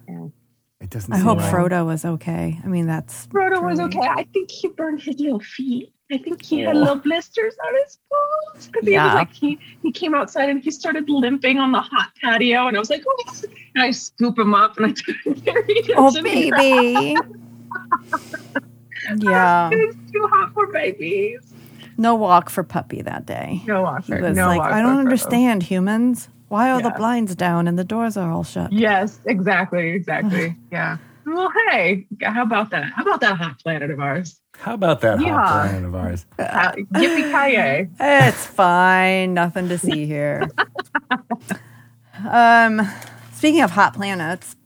It doesn't. I seem hope right. Frodo was okay. I mean, that's Frodo was okay. I think he burned his little feet. I think he had little blisters on his paws because he Yeah. was like he he came outside and he started limping on the hot patio, and I was like, oh, and I scoop him up and I took him Oh, to the baby. yeah. It's too hot for babies. No walk for puppy that day. No walk He for- was no like, walk I don't Frodo." understand humans. Why are the blinds down and the doors are all shut? Yes, exactly, exactly. yeah. Well, hey, how about that? How about that hot planet of ours? How about that Yeah. hot planet of ours? Uh, Yippee ki It's fine. Nothing to see here. um, speaking of hot planets,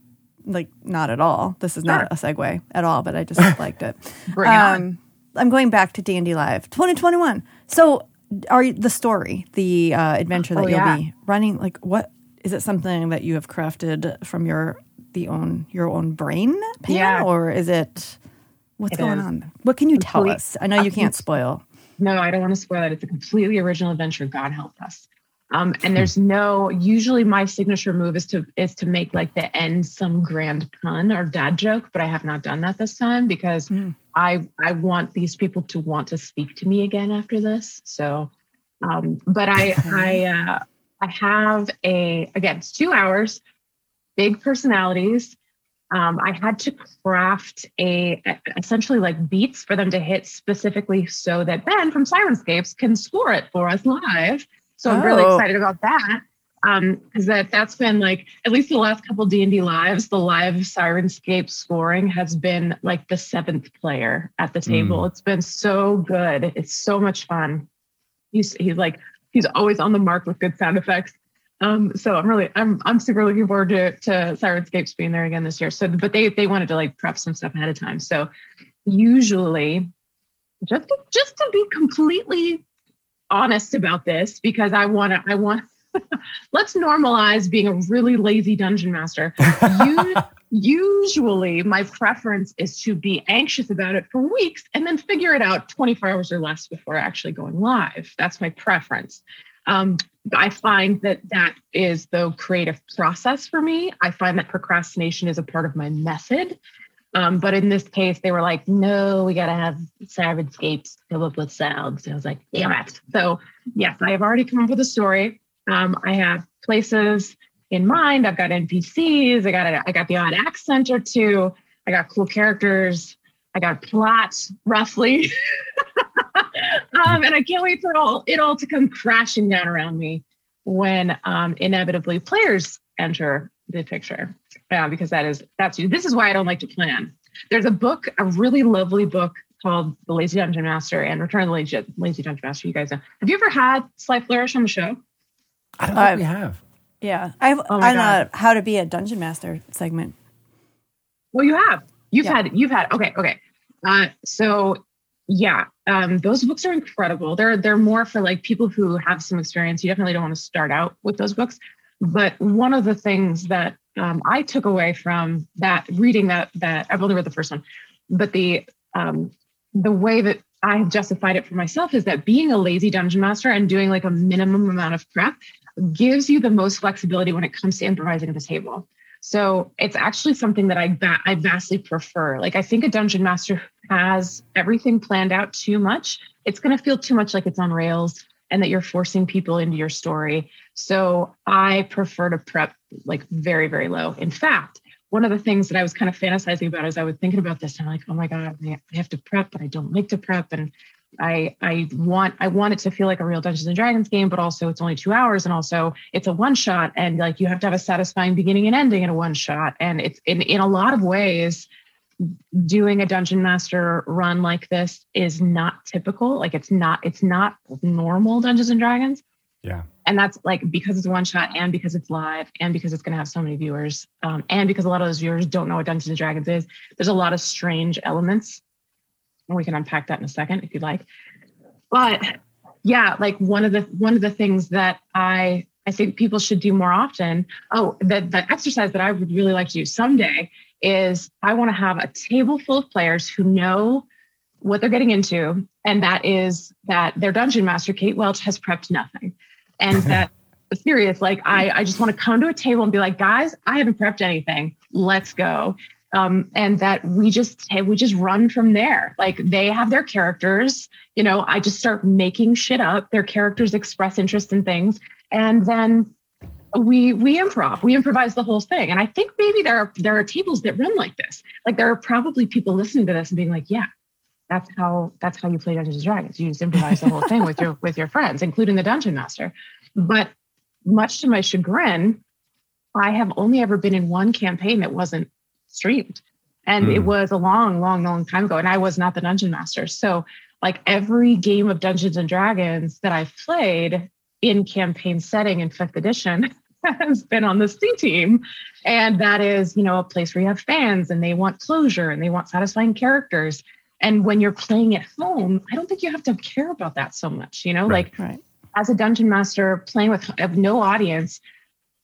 like not at all. This is not a segue at all, but I just liked it. Bring it on. um, I'm going back to D and D Live 2021. So, are the story, the uh, adventure that Oh, you'll yeah. be running? Like, what is it? Something that you have crafted from your the own your own brain, Pam, Yeah. or is it? What's It going is. on? What can you tell Complete- us? I know you can't spoil. No, I don't want to spoil it. It's a completely original adventure. God help us. Um, and there's no. Usually, my signature move is to is to make like the end some grand pun or dad joke, but I have not done that this time because Mm. I I want these people to want to speak to me again after this. So, um, but I I uh, I have a again it's two hours, big personalities. Um, I had to craft a essentially like beats for them to hit specifically so that Ben from Syrinscapes can score it for us live. So I'm really Oh. excited about that. Um, because that that's been like at least the last couple D and D lives, the live Syrinscape scoring has been like the seventh player at the table. It's been so good. It's so much fun. He's he's like he's always on the mark with good sound effects. Um, so I'm really I'm I'm super looking forward to to Syrinscapes being there again this year. So but they they wanted to like prep some stuff ahead of time. So usually just to, just to be completely honest about this because I want to I want let's normalize being a really lazy dungeon master. You, usually my preference is to be anxious about it for weeks and then figure it out 24 hours or less before actually going live. That's my preference. Um, I find that that is the creative process for me. I find that procrastination is a part of my method. Um, but in this case, they were like, no, we got to have Syrinscapes come up with sounds. I was like, damn it. So, yes, I have already come up with a story. Um, I have places in mind. I've got NPCs. I got a, I got the odd accent or two. I got cool characters. I got plot roughly. um, and I can't wait for it all it all to come crashing down around me when um, inevitably players enter the picture. Yeah, because that is that's you. this is why I don't like to plan. There's a book, a really lovely book called The Lazy Dungeon Master and Return of the Lazy, Lazy Dungeon Master. You guys know. Have you ever had Sly Flourish on the show? I don't I've- think we have. Yeah, I have Oh my on God. a how to be a dungeon master segment. Well, you have. You've Yeah. had. You've had. Okay. Okay. Uh, so yeah, um, those books are incredible. They're they're more for like people who have some experience. You definitely don't want to start out with those books. But one of the things that um, I took away from that reading that that I've only read the first one, but the um, the way that I have justified it for myself is that being a lazy dungeon master and doing like a minimum amount of prep gives you the most flexibility when it comes to improvising at the table. So it's actually something that I I vastly prefer. Like I think a dungeon master has everything planned out too much. It's going to feel too much like it's on rails and that you're forcing people into your story. So I prefer to prep like very very low. In fact, one of the things that I was kind of fantasizing about as I was thinking about this, I'm like, oh my god, I have to prep, but I don't like to prep, and I I want I want it to feel like a real Dungeons and Dragons game, but also it's only two hours, and also it's a one shot, and like you have to have a satisfying beginning and ending in a one shot, and it's in in a lot of ways. Doing a dungeon master run like this is not typical. Like it's not it's not normal Dungeons and Dragons Yeah. and that's like because it's one shot and because it's live and because it's going to have so many viewers um, and because a lot of those viewers don't know what dungeons and dragons is there's a lot of strange elements we can unpack that in a second if you'd like. But yeah like one of the one of the things that i i think people should do more often oh the, the exercise that i would really like to do someday is i want to have a table full of players who know what they're getting into and that is that their dungeon master kate welch has prepped nothing. And that serious like i i just want to come to a table and be like guys i haven't prepped anything. Let's go um, and that we just hey, we just run from there. Like they have their characters. You know i just start making shit up. Their characters express interest in things. And then we we improv. We improvise the whole thing. And i think maybe there are there are tables that run like this. Like there are probably people listening to this and being like yeah that's how that's how you play Dungeons and Dragons. You just improvise the whole thing with your with your friends, including the dungeon master. But much to my chagrin, I have only ever been in one campaign that wasn't streamed. And it Hmm. was a long, long, long time ago. And I was not the dungeon master. So like every game of Dungeons and Dragons that I've played in campaign setting in fifth edition has been on the C team. And that is, you know, a place where you have fans and they want closure and they want satisfying characters. And when you're playing at home, I don't think you have to care about that so much. You know, Right. like Right. as a dungeon master playing with no audience,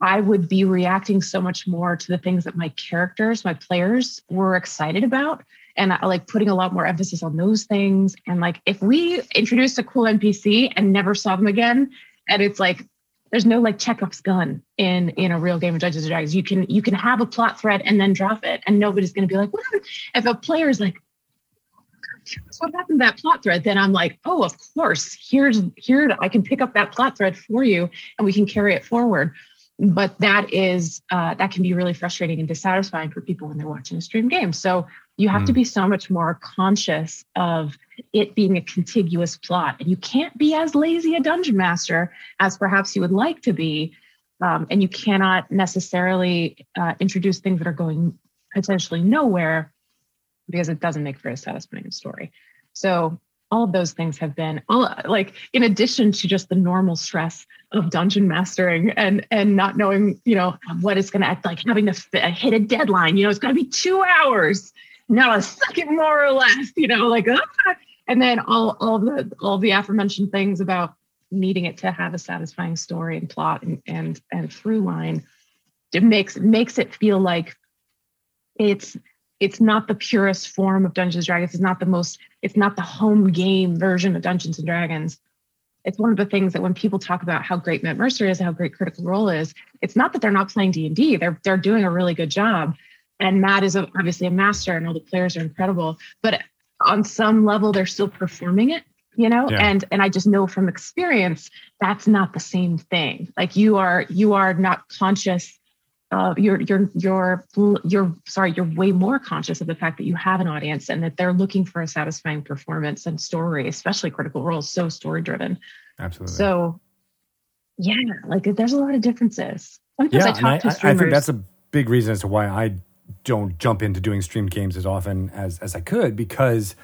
I would be reacting so much more to the things that my characters, my players were excited about. And I like putting a lot more emphasis on those things. And like if we introduced a cool NPC and never saw them again, and it's like there's no like Chekhov's gun in in a real game of Dungeons and Dragons. You can you can have a plot thread and then drop it, and nobody's gonna be like, what? If a player's like, what happened to that plot thread then i'm like oh of course here's here i can pick up that plot thread for you and we can carry it forward but that is uh, that can be really frustrating and dissatisfying for people when they're watching a stream game. So you have to be so much more conscious of it being a contiguous plot. And you can't be as lazy a dungeon master as perhaps you would like to be um, and you cannot necessarily uh, introduce things that are going potentially nowhere because it doesn't make for a satisfying story. So all of those things have been all like in addition to just the normal stress of dungeon mastering and and not knowing you know what it's going to act like having to hit a deadline you know it's going to be two hours not a second more or less you know like ah! and then all all the all the aforementioned things about needing it to have a satisfying story and plot and and and through line it makes makes it feel like it's it's not the purest form of Dungeons and Dragons. It's not the most, it's not the home game version of Dungeons and Dragons. It's one of the things that when people talk about how great Matt Mercer is, how great Critical Role is, it's not that they're not playing D and D. They're they're doing a really good job, and Matt is a, obviously a master, and all the players are incredible. But on some level, they're still performing it, you know. Yeah. And and I just know from experience that's not the same thing. Like you are you are not conscious uh, you're you're you're you're sorry you're way more conscious of the fact that you have an audience and that they're looking for a satisfying performance and story especially critical roles so story driven Absolutely. so yeah like there's a lot of differences sometimes yeah, i talk I, to I- streamers I think that's a big reason as to why I don't jump into doing stream games as often as as I could because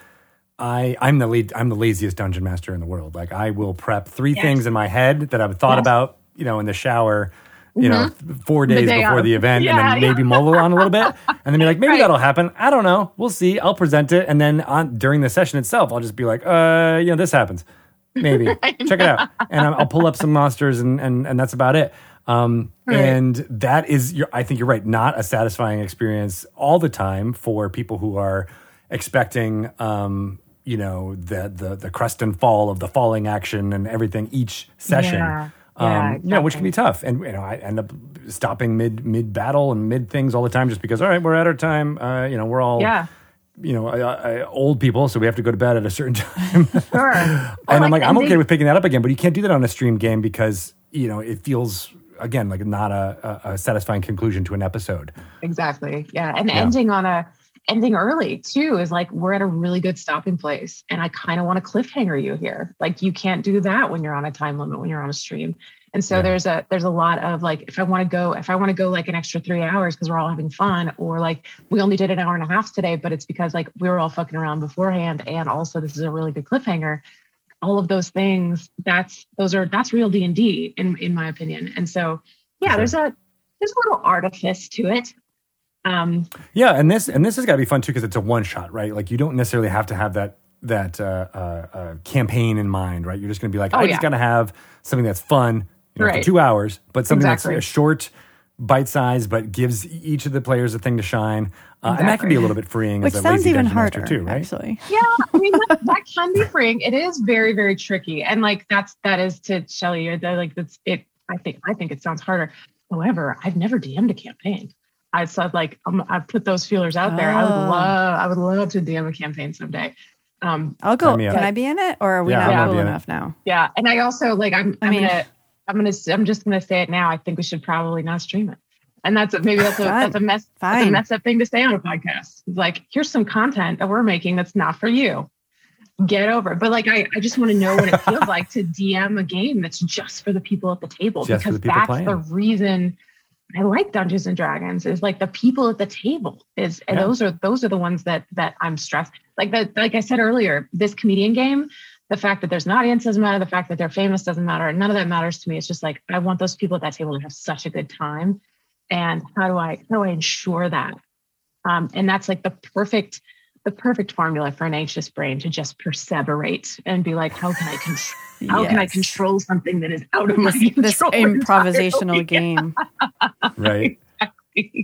I I'm the lead, I'm the laziest dungeon master in the world. Like I will prep three things in my head that I've thought Yes. about, you know, in the shower, you know, four days day before of. the event, and Yeah, then yeah. maybe mull on a little bit, and then be like, maybe Right. that'll happen. I don't know. We'll see. I'll present it, and then on during the session itself, I'll just be like, uh, you know, this happens. Maybe check it out, and I'll pull up some monsters, and and and that's about it. Um, and that is, you're, I think you're right, not a satisfying experience all the time for people who are expecting, um, you know, the the the crest and fall of the falling action and everything each session. Yeah. Um, Yeah, yeah, which can be tough, and you know, I end up stopping mid mid battle and mid things all the time, just because. All right, we're at our time. Uh, you know, we're all Yeah. you know, uh, uh, old people, so we have to go to bed at a certain time. Sure. and I'm like, I'm ending- okay with picking that up again, but you can't do that on a stream game because you know it feels again like not a, a, a satisfying conclusion to an episode. Exactly. Yeah. And Yeah. ending on a ending early too is like we're at a really good stopping place. And I kind of want to cliffhanger you here. Like you can't do that when you're on a time limit, when you're on a stream. And so Yeah. there's a there's a lot of like if I want to go, if I want to go like an extra three hours because we're all having fun, or like we only did an hour and a half today, but it's because like we were all fucking around beforehand. And also this is a really good cliffhanger. All of those things, that's those are that's real D and D in in my opinion. And so yeah, there's a there's a little artifice to it. Um, Yeah, and this and this has got to be fun too because it's a one shot, right? Like you don't necessarily have to have that that uh, uh, uh, campaign in mind, right? You're just going to be like, Oh, I yeah. just got to have something that's fun, you know, for two hours, but something Exactly. that's a short, bite size, but gives each of the players a thing to shine, uh, and that can be a little bit freeing Which as a sounds lazy even harder, too, right? actually. yeah, I mean that, that can be freeing. It is very, very tricky, and like that's that is to Shelly. or the- Like that's it. I think I think it sounds harder. However, I've never DM'd a campaign. I said like um, I've put those feelers out there. I would Oh. love I would love to DM a campaign someday. Um, I'll go. Can. I be in it, or are we Yeah, not I'm cool be it. enough now? yeah, and I also like I'm I I'm mean- gonna I'm gonna I'm just gonna say it now. I think we should probably not stream it. And that's a, maybe that's a Fine. that's a mess that's a Fine. messed up thing to say on a podcast. It's like here's some content that we're making that's not for you. Get over it. But like I, I just want to know what it feels like to DM a game that's just for the people at the table Just because the that's playing. the reason I like Dungeons and Dragons is like the people at the table is and Yeah. those are those are the ones that that I'm stressed. Like that like I said earlier, this comedian game, the fact that there's an audience doesn't matter, the fact that they're famous doesn't matter. None of that matters to me. It's just like I want those people at that table to have such a good time. And how do I how do I ensure that? Um, and that's like the perfect the perfect formula for an anxious brain to just perseverate and be like, how can I control how can I control something that is out of my This, this improvisational entirely? game. right?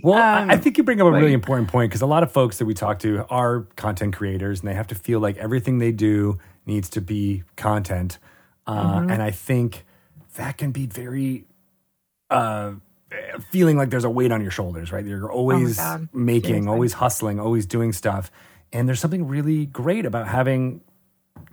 Well, I- I Um, think you bring up a really like- important point because a lot of folks that we talk to are content creators and they have to feel like everything they do needs to be content. Uh, Mm-hmm. And I think that can be very uh, feeling like there's a weight on your shoulders, right? You're always Oh making, Seriously. always hustling, always doing stuff. And there's something really great about having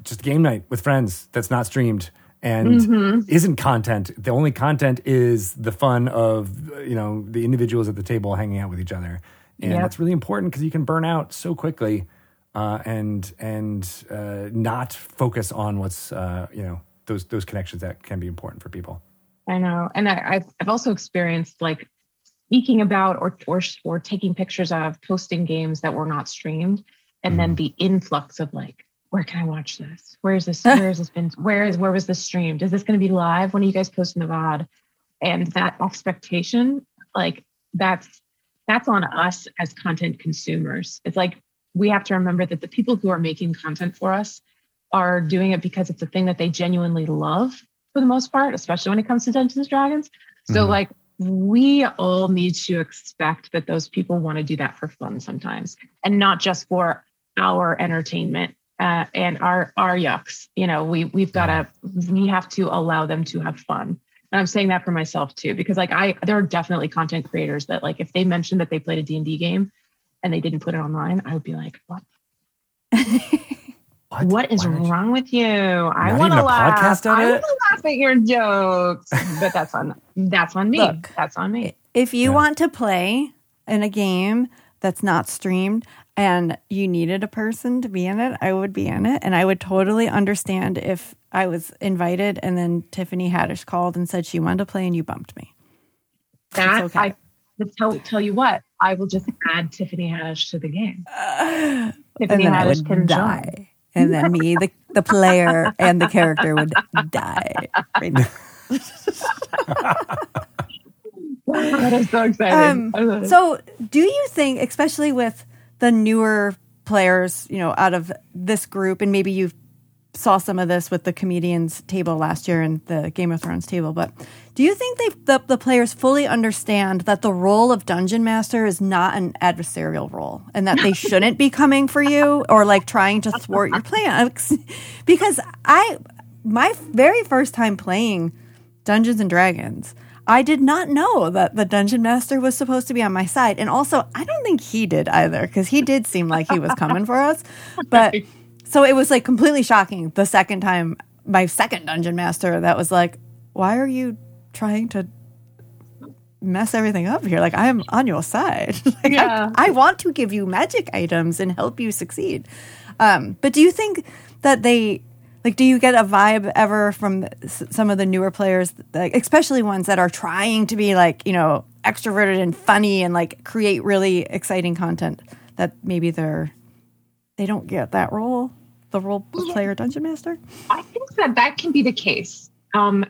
just game night with friends that's not streamed and Mm-hmm. isn't content. The only content is the fun of you know the individuals at the table hanging out with each other, and Yep. that's really important because you can burn out so quickly uh, and and uh, not focus on what's uh, you know those those connections that can be important for people. I know, and I, I've I've also experienced like speaking about or or or taking pictures of posting games that were not streamed, and then the influx of like, where can I watch this? Where is this? Where is this been? Where is where was this streamed? Is this going to be live? When are you guys posting the VOD? And that expectation, like that's that's on us as content consumers. It's like we have to remember that the people who are making content for us are doing it because it's a thing that they genuinely love for the most part, especially when it comes to Dungeons and Dragons. So Mhm. like we all need to expect that those people want to do that for fun sometimes and not just for our entertainment uh, and our our yucks. You know, we we've got to we have to allow them to have fun. And I'm saying that for myself too, because like I there are definitely content creators that like if they mentioned that they played a D&D game and they didn't put it online, I would be like, what what is Why you- wrong with you? I want to laugh. podcast of I want to laugh at your jokes, but that's on that's on me. Look. that's on me. If you Yeah. want to play in a game that's not streamed and you needed a person to be in it, I would be in it. And I would totally understand if I was invited and then Tiffany Haddish called and said she wanted to play and you bumped me. That okay. I tell tell you what, I will just add Tiffany Haddish to the game. and Tiffany then I Haddish would can join. die. and then me, the the player, and the character would die. Right. that is so exciting. Um, I love it. so, do you think, especially with the newer players, you know, out of this group, and maybe you saw some of this with the comedians table last year and the Game of Thrones table, but do you think they the, the players fully understand that the role of dungeon master is not an adversarial role, and that they shouldn't be coming for you or like trying to thwart your plans? because I, my very first time playing Dungeons and Dragons. I did not know that the dungeon master was supposed to be on my side. And also, I don't think he did either because he did seem like he was coming for us. But so it was like completely shocking the second time, my second dungeon master that was like, why are you trying to mess everything up here? Like, I am on your side. like, Yeah. I, I want to give you magic items and help you succeed. Um, but do you think that they like do you get a vibe ever from s- some of the newer players like, especially ones that are trying to be like you know extroverted and funny and like create really exciting content that maybe they're they don't get that role the role player dungeon master I think that that can be the case. Um,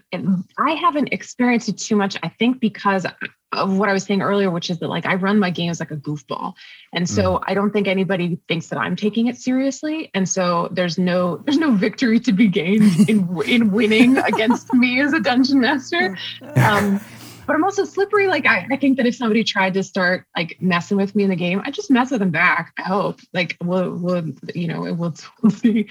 I haven't experienced it too much. I think because of what I was saying earlier, which is that like I run my games like a goofball, and so I don't think anybody thinks that I'm taking it seriously. And so there's no there's no victory to be gained in in winning against me as a dungeon master. Um, but I'm also slippery. Like I, I think that if somebody tried to start like messing with me in the game, I just mess with them back. I hope. Like we'll, we'll you know, we'll, we'll see.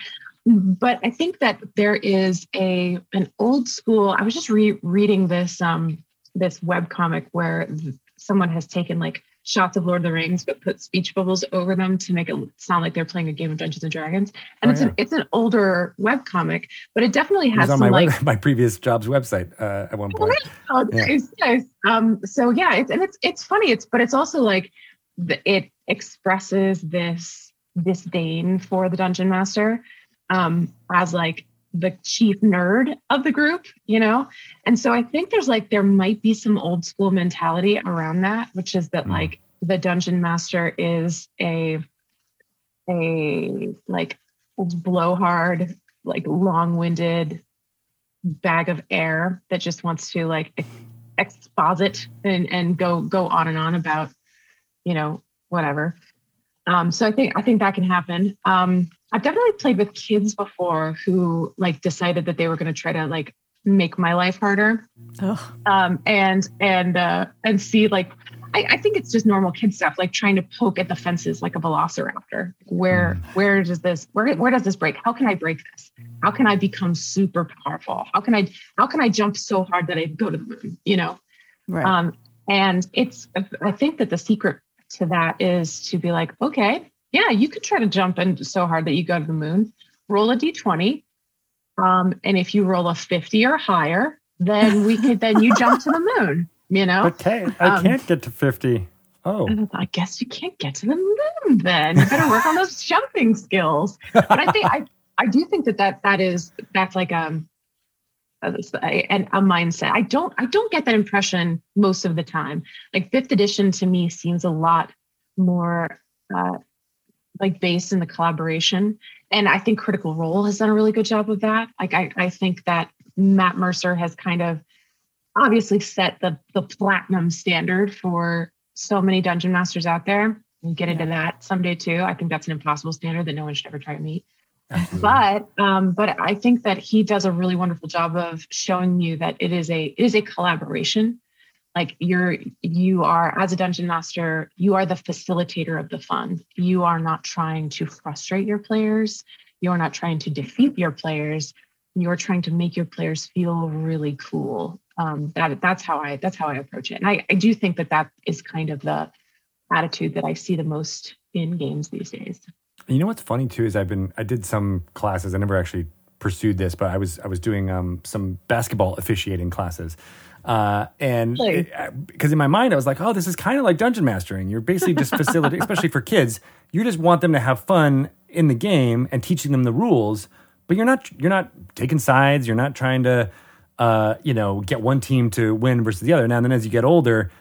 But I think that there is a an old school. I was just re- reading this um this web comic where someone has taken like shots of Lord of the Rings but put speech bubbles over them to make it sound like they're playing a game of Dungeons and Dragons. And Oh, it's yeah. an it's an older web comic, but it definitely It has on some my like my previous job's website uh, at one point. Oh, Yeah. nice, nice. Um, so yeah, it's and it's it's funny. It's but it's also like the, it expresses this disdain for the dungeon master um, as like the chief nerd of the group, you know. And so I think there's like there might be some old school mentality around that, which is that Mm. like the dungeon master is a a like blowhard, like long-winded bag of air that just wants to like ex- exposit and and go go on and on about you know whatever um so i think i think that can happen um i've definitely played with kids before who like decided that they were going to try to like make my life harder. Um and and uh and see like I, I think it's just normal kid stuff like trying to poke at the fences like a velociraptor. Where where does this where where does this break? How can i break this? How can i become super powerful? How can i how can i jump so hard that i go to the moon you know? Right. Um and it's i think that the secret to that is to be like okay yeah you could try to jump in so hard that you go to the moon roll a d20 um and if you roll a 50 or higher then we could then you jump to the moon you know Okay, I Um, can't get to 50. Oh, I guess you can't get to the moon then. You better work on those jumping skills. But I think I, I do think that, that that is that's like um a, a, a mindset. I don't I don't get that impression most of the time. Like fifth edition to me seems a lot more uh, like based in the collaboration. And I think Critical Role has done a really good job of that. Like I, I think that Matt Mercer has kind of obviously set the the platinum standard for so many dungeon masters out there. We'll get into that someday too. I think that's an impossible standard that no one should ever try to meet. But um, but I think that he does a really wonderful job of showing you that it is a it is a collaboration. Like you're you are as a dungeon master, you are the facilitator of the fun. You are not trying to frustrate your players. You are not trying to defeat your players. You're trying to make your players feel really cool. Um, that that's how I that's how I approach it. And I, I do think that that is kind of the attitude that I see the most in games these days. You know what's funny too is I've been I did some classes. I never actually pursued this, but I was I was doing um, some basketball officiating classes, uh, and because in my mind I was like, oh, this is kind of like dungeon mastering. You're basically just facilitating, especially for kids. You just want them to have fun in the game and teaching them the rules, but you're not you're not taking sides. You're not trying to uh, you know get one team to win versus the other. Now and then as you get older,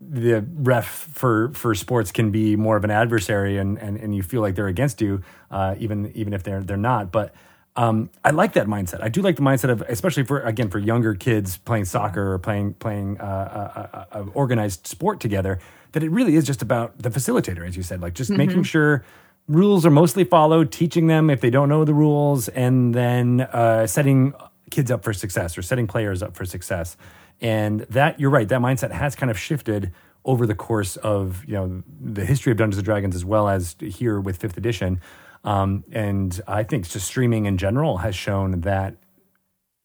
the ref for for sports can be more of an adversary, and and, and you feel like they're against you, uh, even even if they're they're not. But um, I like that mindset. I do like the mindset of, especially for again for younger kids playing soccer or playing playing uh, a, a, a organized sport together. That it really is just about the facilitator, as you said, like just making sure rules are mostly followed, teaching them if they don't know the rules, and then uh, setting kids up for success or setting players up for success. And that you're right, that mindset has kind of shifted over the course of you know the history of Dungeons and Dragons as well as here with fifth edition. Um, and I think just streaming in general has shown that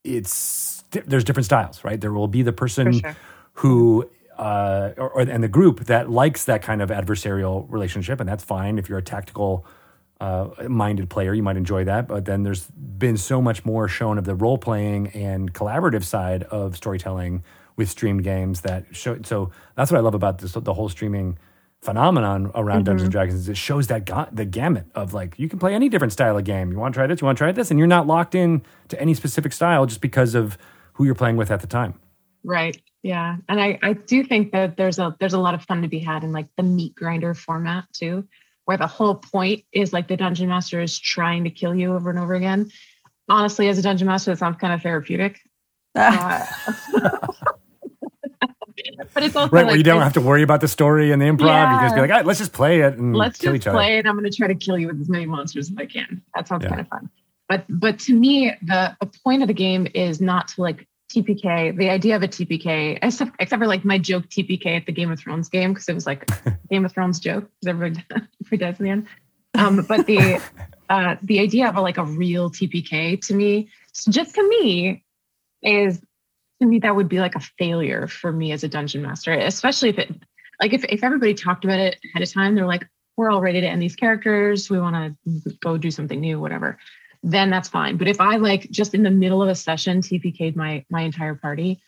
it's there's different styles, right? There will be the person sure. who uh, or, or and the group that likes that kind of adversarial relationship, and that's fine. If you're a tactical uh, minded player, you might enjoy that. But then there's been so much more shown of the role playing and collaborative side of storytelling with streamed games that show. So that's what I love about this, the whole streaming phenomenon around Dungeons and Dragons. Is it shows that ga- the gamut of like you can play any different style of game. You want to try this, you want to try this, and you're not locked in to any specific style just because of who you're playing with at the time. Right. Yeah. And I, I do think that there's a there's a lot of fun to be had in like the meat grinder format too, where the whole point is like the dungeon master is trying to kill you over and over again. Honestly, as a dungeon master, that sounds kind of therapeutic. Uh, but it's also Right, where you don't have to worry about the story and the improv. You can just be like, all right, let's just play it and let's kill just each other. play it. I'm going to try to kill you with as many monsters as I can. That sounds Yeah. kind of fun. But but to me, the, the point of the game is not to like TPK. The idea of a TPK, except, except for like my joke TPK at the Game of Thrones game because it was like Game of Thrones joke because everybody, everybody dies in the end. Um, but the uh, the idea of a, like a real TPK to me, just to me, is to me that would be like a failure for me as a dungeon master, especially if it like if, if everybody talked about it ahead of time, they're like, we're all ready to end these characters, we want to go do something new, whatever, then that's fine. But if I like just in the middle of a session TPK'd my my entire party,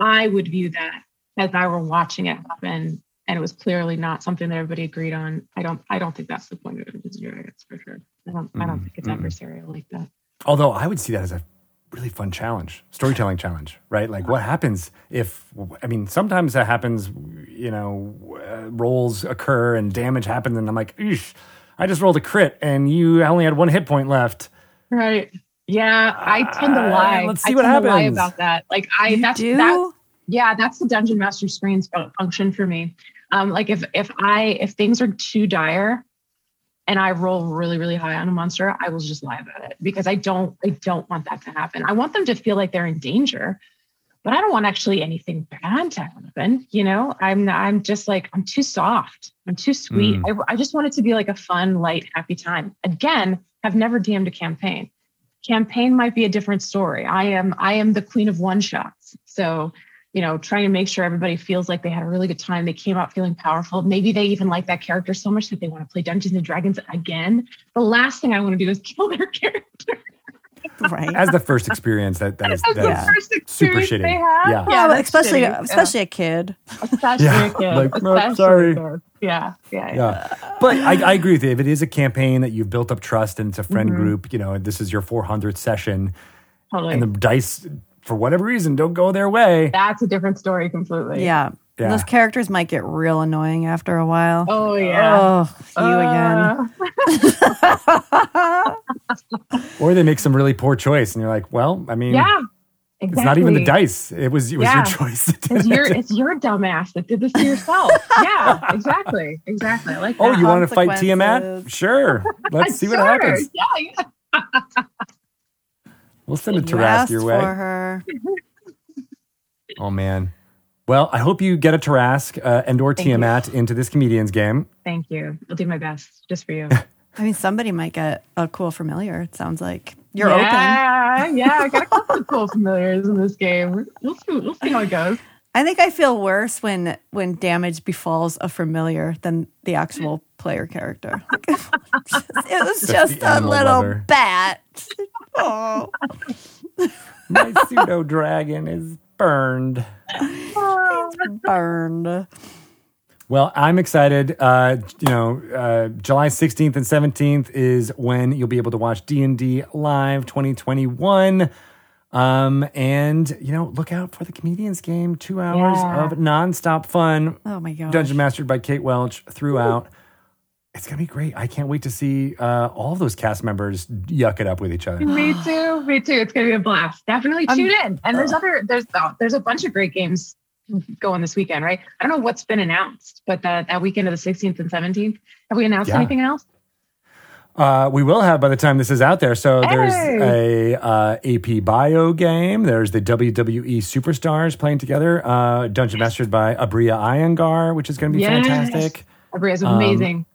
I would view that as I were watching it happen and it was clearly not something that everybody agreed on. I don't I don't think that's the point of and Dragons for sure. I don't I don't mm, think it's Mm-mm. adversarial like that. Although I would see that as a really fun challenge, storytelling challenge, right? Like, what happens if, I mean, sometimes that happens, you know, uh, rolls occur and damage happens, and I'm like, Eesh, I just rolled a crit and you only had one hit point left. Right. Yeah, I tend to Uh, lie. let's see I what tend to lie happens. about that. Like I You that's do? that yeah, that's the dungeon master screens function for me. Um, like if if I if things are too dire and I roll really really high on a monster, I will just lie about it because I don't I don't want that to happen. I want them to feel like they're in danger, but I don't want actually anything bad to happen. You know, I'm I'm just like I'm too soft. I'm too sweet. Mm. I, I just want it to be like a fun, light, happy time. Again, I've never DM'd a campaign campaign might be a different story. I am I am the queen of one shots. So, you know, trying to make sure everybody feels like they had a really good time. They came out feeling powerful. Maybe they even like that character so much that they want to play Dungeons and Dragons again. The last thing I want to do is kill their character. right. As the first experience, that, that is, that the is first super experience shitty. they have. Yeah. yeah, that's especially shitty. especially a kid. Especially Yeah. a kid. Like, "Oh, especially sorry." kid. Yeah, yeah, yeah. Yeah. But I, I agree with you. If it is a campaign that you've built up trust and it's a friend Mm-hmm. group, you know, this is your 400th session, Totally. and the dice, for whatever reason, don't go their way. That's a different story completely. Yeah. Yeah. Those characters might get real annoying after a while. Oh yeah. Oh, you again. Uh, Or they make some really poor choice, and you're like, well, I mean, yeah. Exactly. it's not even the dice. It was it was Yeah. your choice. It's your it's your dumbass that did this to yourself. yeah, exactly, exactly. I like that. Oh, you want to fight Tiamat? consequences. Sure. Let's see what happens. Yeah, yeah. We'll send a You Tarrasque asked your for way. her. Oh man. Well, I hope you get a Tarrasque uh, and or Thank you. Tiamat into this comedian's game. Thank you. I'll do my best just for you. I mean, somebody might get a cool familiar. It sounds like you're open. yeah, yeah. I got a couple of cool familiars in this game. We'll see. We'll see how it goes. I think I feel worse when when damage befalls a familiar than the actual player character. it was just the a little lover. bat. Oh, My pseudo dragon is burned. it's burned. Well, I'm excited. Uh, you know, uh, July 16th and 17th is when you'll be able to watch D&D Live 2021. Um, and you know, look out for the comedians game. Two hours Yeah. of nonstop fun. Oh my god! Dungeon mastered by Kate Welch throughout. It's gonna be great. I can't wait to see uh, all of those cast members yuck it up with each other. Me too. Me too. It's gonna be a blast. Definitely tune in. And there's other there's oh, there's a bunch of great games going this weekend, right? I don't know what's been announced, but that that weekend of the 16th and 17th. Have we announced Yeah. anything else? Uh, we will have by the time this is out there. So there's a uh, AP Bio game. There's the WWE Superstars playing together. Uh, Dungeon mastered by Abria Iyengar, which is going to be Yes. fantastic. Abria's Um, amazing.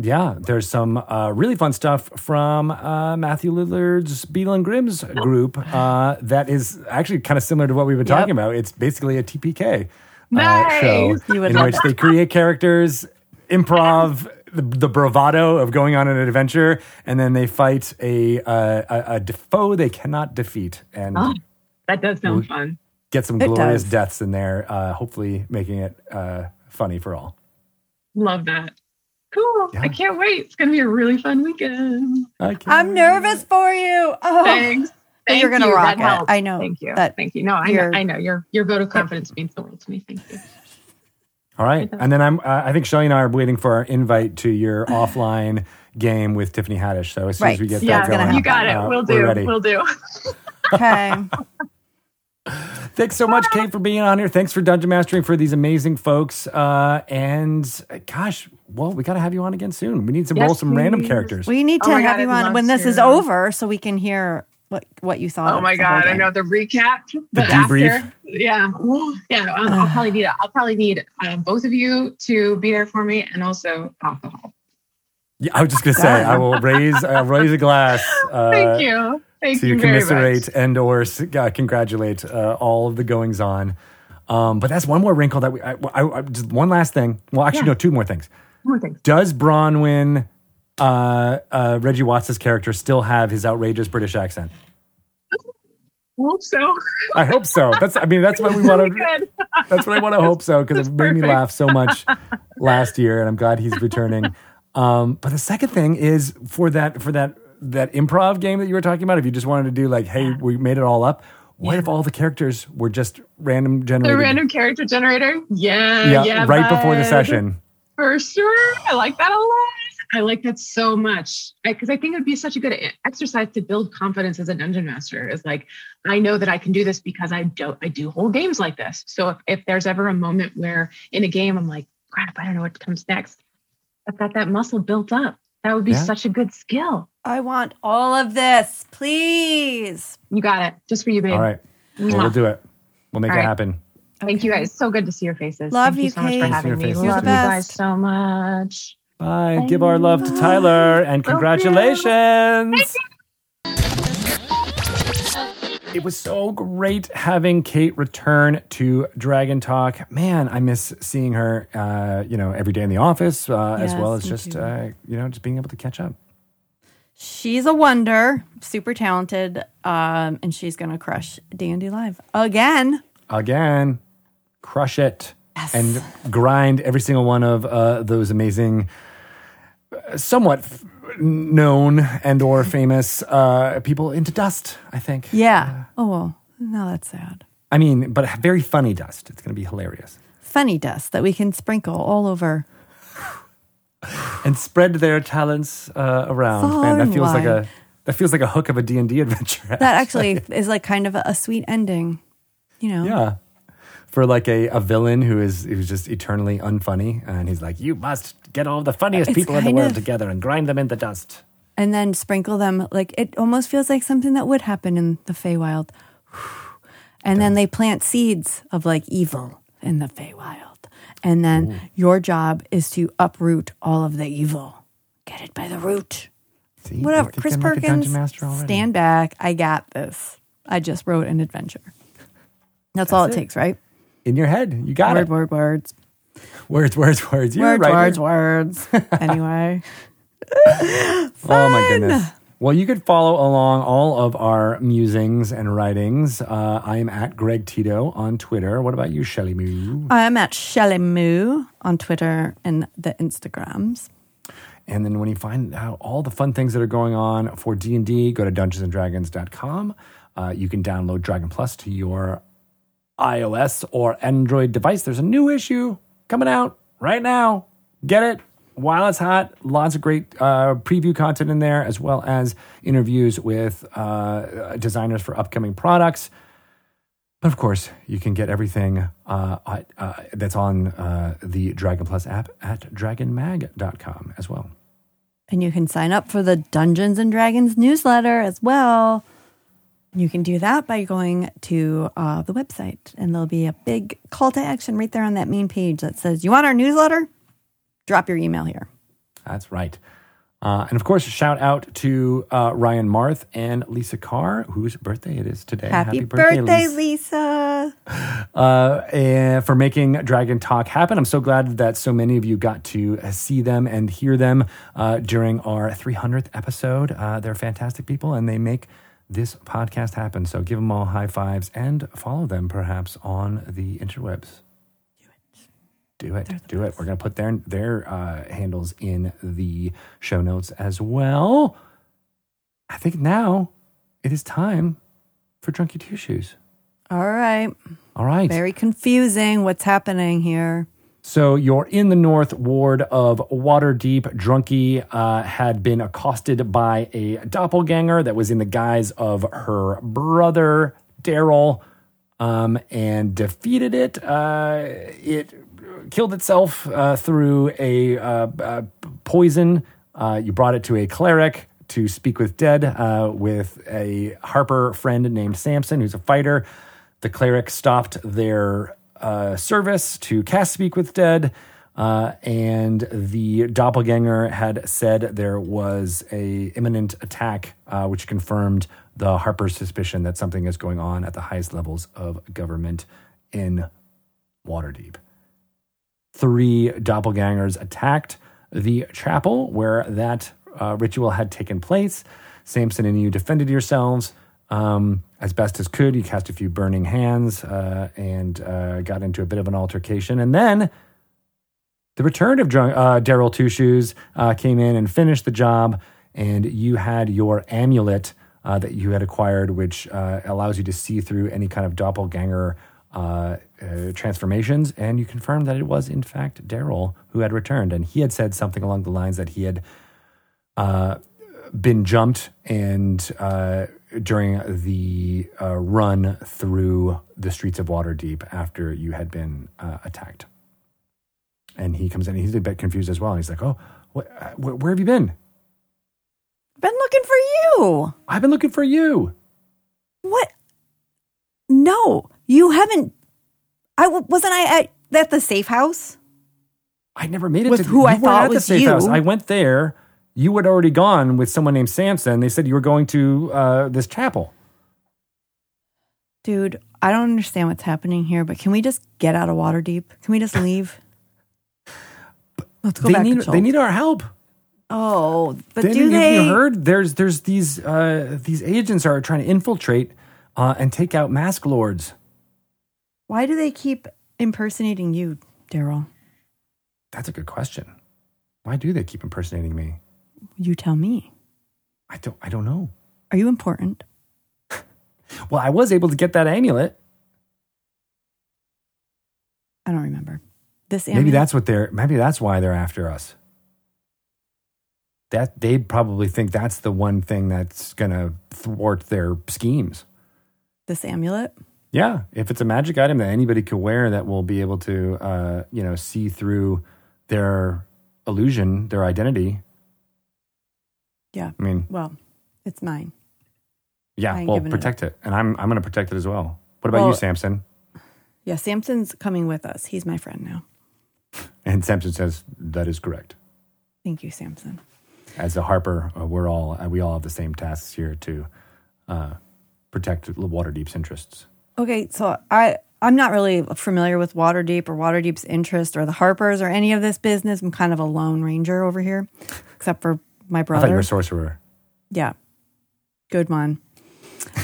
Yeah, there's some uh, really fun stuff from uh, Matthew Lillard's Beadle and Grimm's group uh, that is actually kind of similar to what we've been Yep. talking about. It's basically a TPK uh, Nice. show in which they create characters, improv. The, the bravado of going on an adventure, and then they fight a uh, a, a foe they cannot defeat, and Oh, that does sound fun. get some It glorious does. deaths in there. Uh, hopefully, making it uh, funny for all. Love that. Cool. Yeah. I can't wait. It's gonna be a really fun weekend. I can't I'm wait. nervous for you. Oh. Thanks. Thank you're gonna you. rock That it. helps. I know Thank you. that Thank you. No, I know, I know your your vote of confidence means the world to me. Thank you. All right, and then I'm. Uh, I think Shelly and I are waiting for our invite to your offline game with Tiffany Haddish. So as soon as we get Yeah, that it's gonna going, happen. You got it. uh, we'll we're do. ready. We'll do. Okay. Thanks so much, Kate, for being on here. Thanks for dungeon mastering for these amazing folks. Uh, and uh, gosh, well, we got to have you on again soon. We need to Yes, roll some random characters. we need Oh to my have God, you on when this is over so we can hear what what you thought. Oh my god! I know the recap, The but debrief. after- yeah, yeah. Um, I'll probably need. I'll probably need um, both of you to be there for me, and also alcohol. Yeah, I was just gonna say, I will raise, I'll raise a glass. Uh, Thank you. Thank to you very commiserate much. and or uh, congratulate uh, all of the goings on. Um, but that's one more wrinkle that we. I, I, I- just one last thing. Well, actually, Yeah. no, two more things. One more thing. Does Bronwyn, uh, uh, Reggie Watts' character, still have his outrageous British accent? Hope so. I hope so. That's. I mean, that's what we want to. That's what I want to hope so because it made me laugh so much last year, and I'm glad he's returning. Um, but the second thing is for that for that that improv game that you were talking about. If you just wanted to do like, hey, we made it all up. What if all the characters were just random The generated? random character generator. Yeah. yeah, Yeah. right before the session. For sure. I like that a lot. I like that so much because I think it would be such a good exercise to build confidence as a dungeon master. Is like, I know that I can do this because I do I do whole games like this. So if, if there's ever a moment where in a game I'm like, crap, I don't know what comes next. I've got that muscle built up. That would be Yeah. such a good skill. I want all of this, please. You got it. Just for you, babe. All right, well, we'll do it. We'll make All it right. happen. Thank you guys. So good to see your faces. Love Thank you, so much Kate. for Nice to see having me. faces. Love You're guys so much. Bye. Give our love to Tyler and congratulations. It was so great having Kate return to Dragon Talk. Man, I miss seeing her, uh, you know, every day in the office, uh, as well as just, uh, you know, just being able to catch up. She's a wonder, super talented, um, and she's gonna crush D&D Live again. Again, crush it Yes. and grind every single one of uh, those amazing, uh, somewhat f- known and or famous uh, people into dust. I think. Yeah. Oh well, no, that's sad. I mean, but very funny dust. It's going to be hilarious. Funny dust that we can sprinkle all over. And spread their talents uh, around. Far Man, that and feels like a that feels like a hook of a D&D adventure. That actually is like kind of a, a sweet ending. You know. yeah. For like a, a villain who is who's just eternally unfunny and he's like, "You must get all the funniest It's people in the kind world of- together and grind them in the dust." and then sprinkle them like it almost feels like something that would happen in the Feywild. And then they plant seeds of like evil in the Feywild. And then your job is to uproot all of the evil. Get it by the root. See, Whatever. Chris like a Perkins, dungeon master already. stand back. I got this. I just wrote an adventure. That's, all it. takes, right? In your head. You got Word, it. word, words. Words, words, words. You're Words, right. words, words. anyway. Oh my goodness. Well, you could follow along all of our musings and writings. Uh, I am at Greg Tito on Twitter. What about you, Shelly Moo? I'm at Shelly Moo on Twitter and the Instagrams. And then when you find out all the fun things that are going on for D&D, go to dungeonsanddragons.com. uh, you can download Dragon Plus to your iOS or Android device. There's a new issue coming out right now. Get it while it's hot. Lots of great uh, preview content in there, as well as interviews with uh, designers for upcoming products. But of course, you can get everything uh, uh, that's on uh, the Dragon Plus app at dragonmag.com as well. And you can sign up for the Dungeons and Dragons newsletter as well. You can do that by going to uh, the website, and there'll be a big call to action right there on that main page that says, You want our newsletter? Drop your email here. That's right. Uh, and of course, shout out to uh, Ryan Marth and Lisa Carr, whose birthday it is today. Happy, birthday, Lisa. Lisa. uh, and for making Dragon Talk happen. I'm so glad that so many of you got to uh, see them and hear them uh, during our 300th episode. Uh, they're fantastic people and they make this podcast happen. So give them all high fives and follow them perhaps on the interwebs. Do it. Do it. We're going to put their their uh, handles in the show notes as well. I think now it is time for Drunky Two Shoes. All right. All right. Very confusing what's happening here. So you're in the North Ward of Waterdeep. Drunky uh, had been accosted by a doppelganger that was in the guise of her brother, Daryl, um, and defeated it. Uh, it killed itself uh, through a uh, uh, poison. Uh, you brought it to a cleric to speak with dead, with a Harper friend named Samson, who's a fighter. The cleric stopped their uh, service to cast Speak with Dead, uh, and the doppelganger had said there was a imminent attack, uh, which confirmed the Harper's suspicion that something is going on at the highest levels of government in Waterdeep. Three doppelgangers attacked the chapel where that uh, ritual had taken place. Samson and you defended yourselves um, as best as could. You cast a few burning hands uh, and uh, got into a bit of an altercation. And then the return of uh, Daryl Two Shoes uh, came in and finished the job. And you had your amulet uh, that you had acquired, which uh, allows you to see through any kind of doppelganger transformations. And you confirmed that it was, in fact, Daryl who had returned. And he had said something along the lines that he had been jumped and during the uh, run through the streets of Waterdeep after you had been uh, attacked. And he comes in, and he's a bit confused as well. And he's like, Oh, what, uh, where, have you been? Been looking for you. I've been looking for you. What? No, you haven't. I w- wasn't I at, at the safe house. I never made it With to who I thought was you. house. I went there. You had already gone with someone named Samson. They said you were going to uh, this chapel. Dude, I don't understand what's happening here, but can we just get out of Waterdeep? Can we just leave? Let's go they back need to they need our help. Oh, but Then do they? you heard? There's there's these uh, these agents are trying to infiltrate uh, and take out mask lords. Why do they keep impersonating you, Daryl? That's a good question. Why do they keep impersonating me? You tell me. I don't I don't know. Are you important? Well, I was able to get that amulet. I don't remember. This Maybe that's what they're maybe that's why they're after us. That they probably think that's the one thing that's gonna thwart their schemes. this amulet. Yeah, if it's a magic item that anybody could wear that will be able to, uh, you know, see through their illusion, their identity. Yeah. I mean, Well, it's mine. Yeah, well, giving it protect it, and I'm I'm going to protect it as well. What about Well- you, Samson? Yeah, Samson's coming with us. He's my friend now. And Samson says that is correct. Thank you, Samson. As a Harper, uh, we're all uh, we all have the same tasks here to uh, protect Waterdeep's interests. Okay, so I I'm not really familiar with Waterdeep or Waterdeep's interest or the Harpers or any of this business. I'm kind of a lone ranger over here, except for my brother. I thought you were a sorcerer. Yeah. Good one.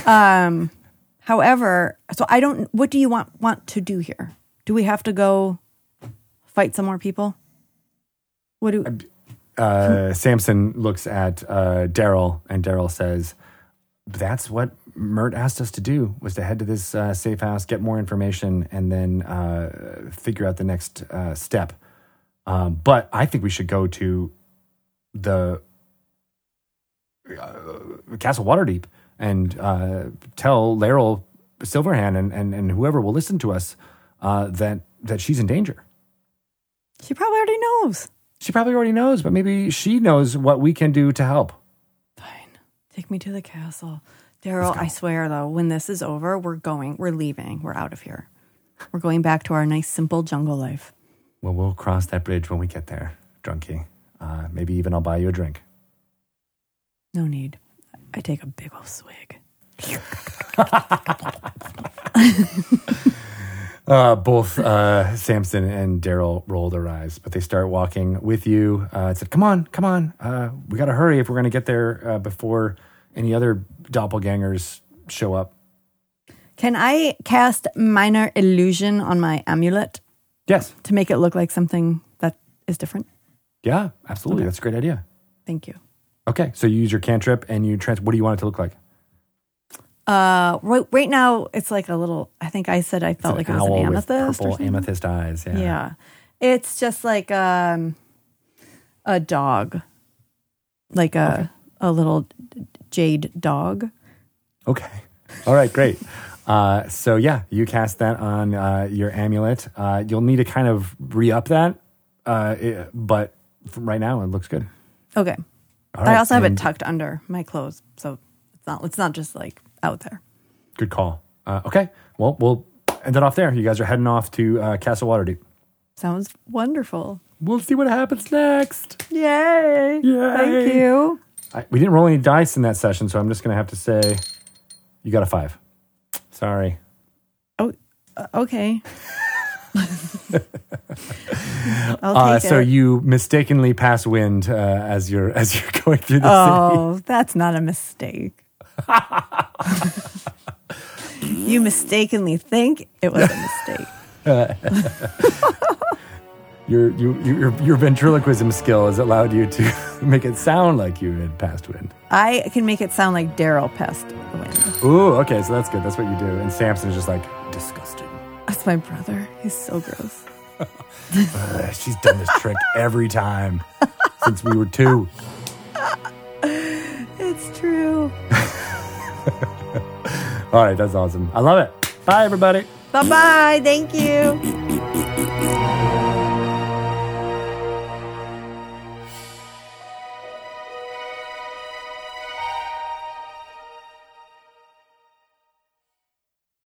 Um, however, so I don't. What do you want want to do here? Do we have to go fight some more people? What do? Uh, Samson looks at uh, Daryl, and Daryl says, that's what Mirt asked us to do was to head to this uh, safe house, get more information, and then uh, figure out the next uh, step. Um, but I think we should go to the uh, Castle Waterdeep and uh, tell Laeral Silverhand and, and, and whoever will listen to us uh, that that she's in danger. She probably already knows. She probably already knows, but maybe she knows what we can do to help. Fine. Take me to the castle. Daryl, I swear though, when this is over, we're going, we're leaving, we're out of here. We're going back to our nice, simple jungle life. Well, we'll cross that bridge when we get there, drunkie. Uh, maybe even I'll buy you a drink. No need. I take a big old swig. Uh, both uh, Samson and Daryl roll their eyes, but they start walking with you. Uh, and said, "Come on, come on, uh, we got to hurry if we're going to get there uh, before any other doppelgangers show up." Can I cast minor illusion on my amulet Yes, to make it look like something that is different? yeah, absolutely. That's a great idea. Thank you. Okay, so you use your cantrip and you trans. What do you want it to look like? Uh, right, right now it's like a little. I think I said I felt like it was an amethyst. purple amethyst eyes. Yeah. Yeah, it's just like um, a dog, like a a little jade dog. Okay. All right, great. Uh, so yeah, you cast that on uh, your amulet. Uh, you'll need to kind of re-up that, uh, it- but from right now it looks good. Okay. All I also have it tucked under my clothes, so it's not it's not just like out there. Good call. Uh, okay, well we'll end it off there. You guys are heading off to uh, Castle Waterdeep. Sounds wonderful. We'll see what happens next. Yay! Yay. Thank you. I, we didn't roll any dice in that session, so I'm just gonna have to say you got a five. Sorry. Oh, uh, okay. Uh, so it. you mistakenly pass wind uh, as you're as you're going through the city. Oh, that's not a mistake. you mistakenly think it was a mistake. Your, your your your ventriloquism skill has allowed you to make it sound like you had passed wind. I can make it sound like Daryl passed wind. Ooh, okay, so that's good. That's what you do. And Samson is just like disgusting. That's my brother. He's so gross. Ugh, she's done this trick every time since we were two. It's true. All right, that's awesome. I love it. Bye, everybody. Bye bye. Thank you.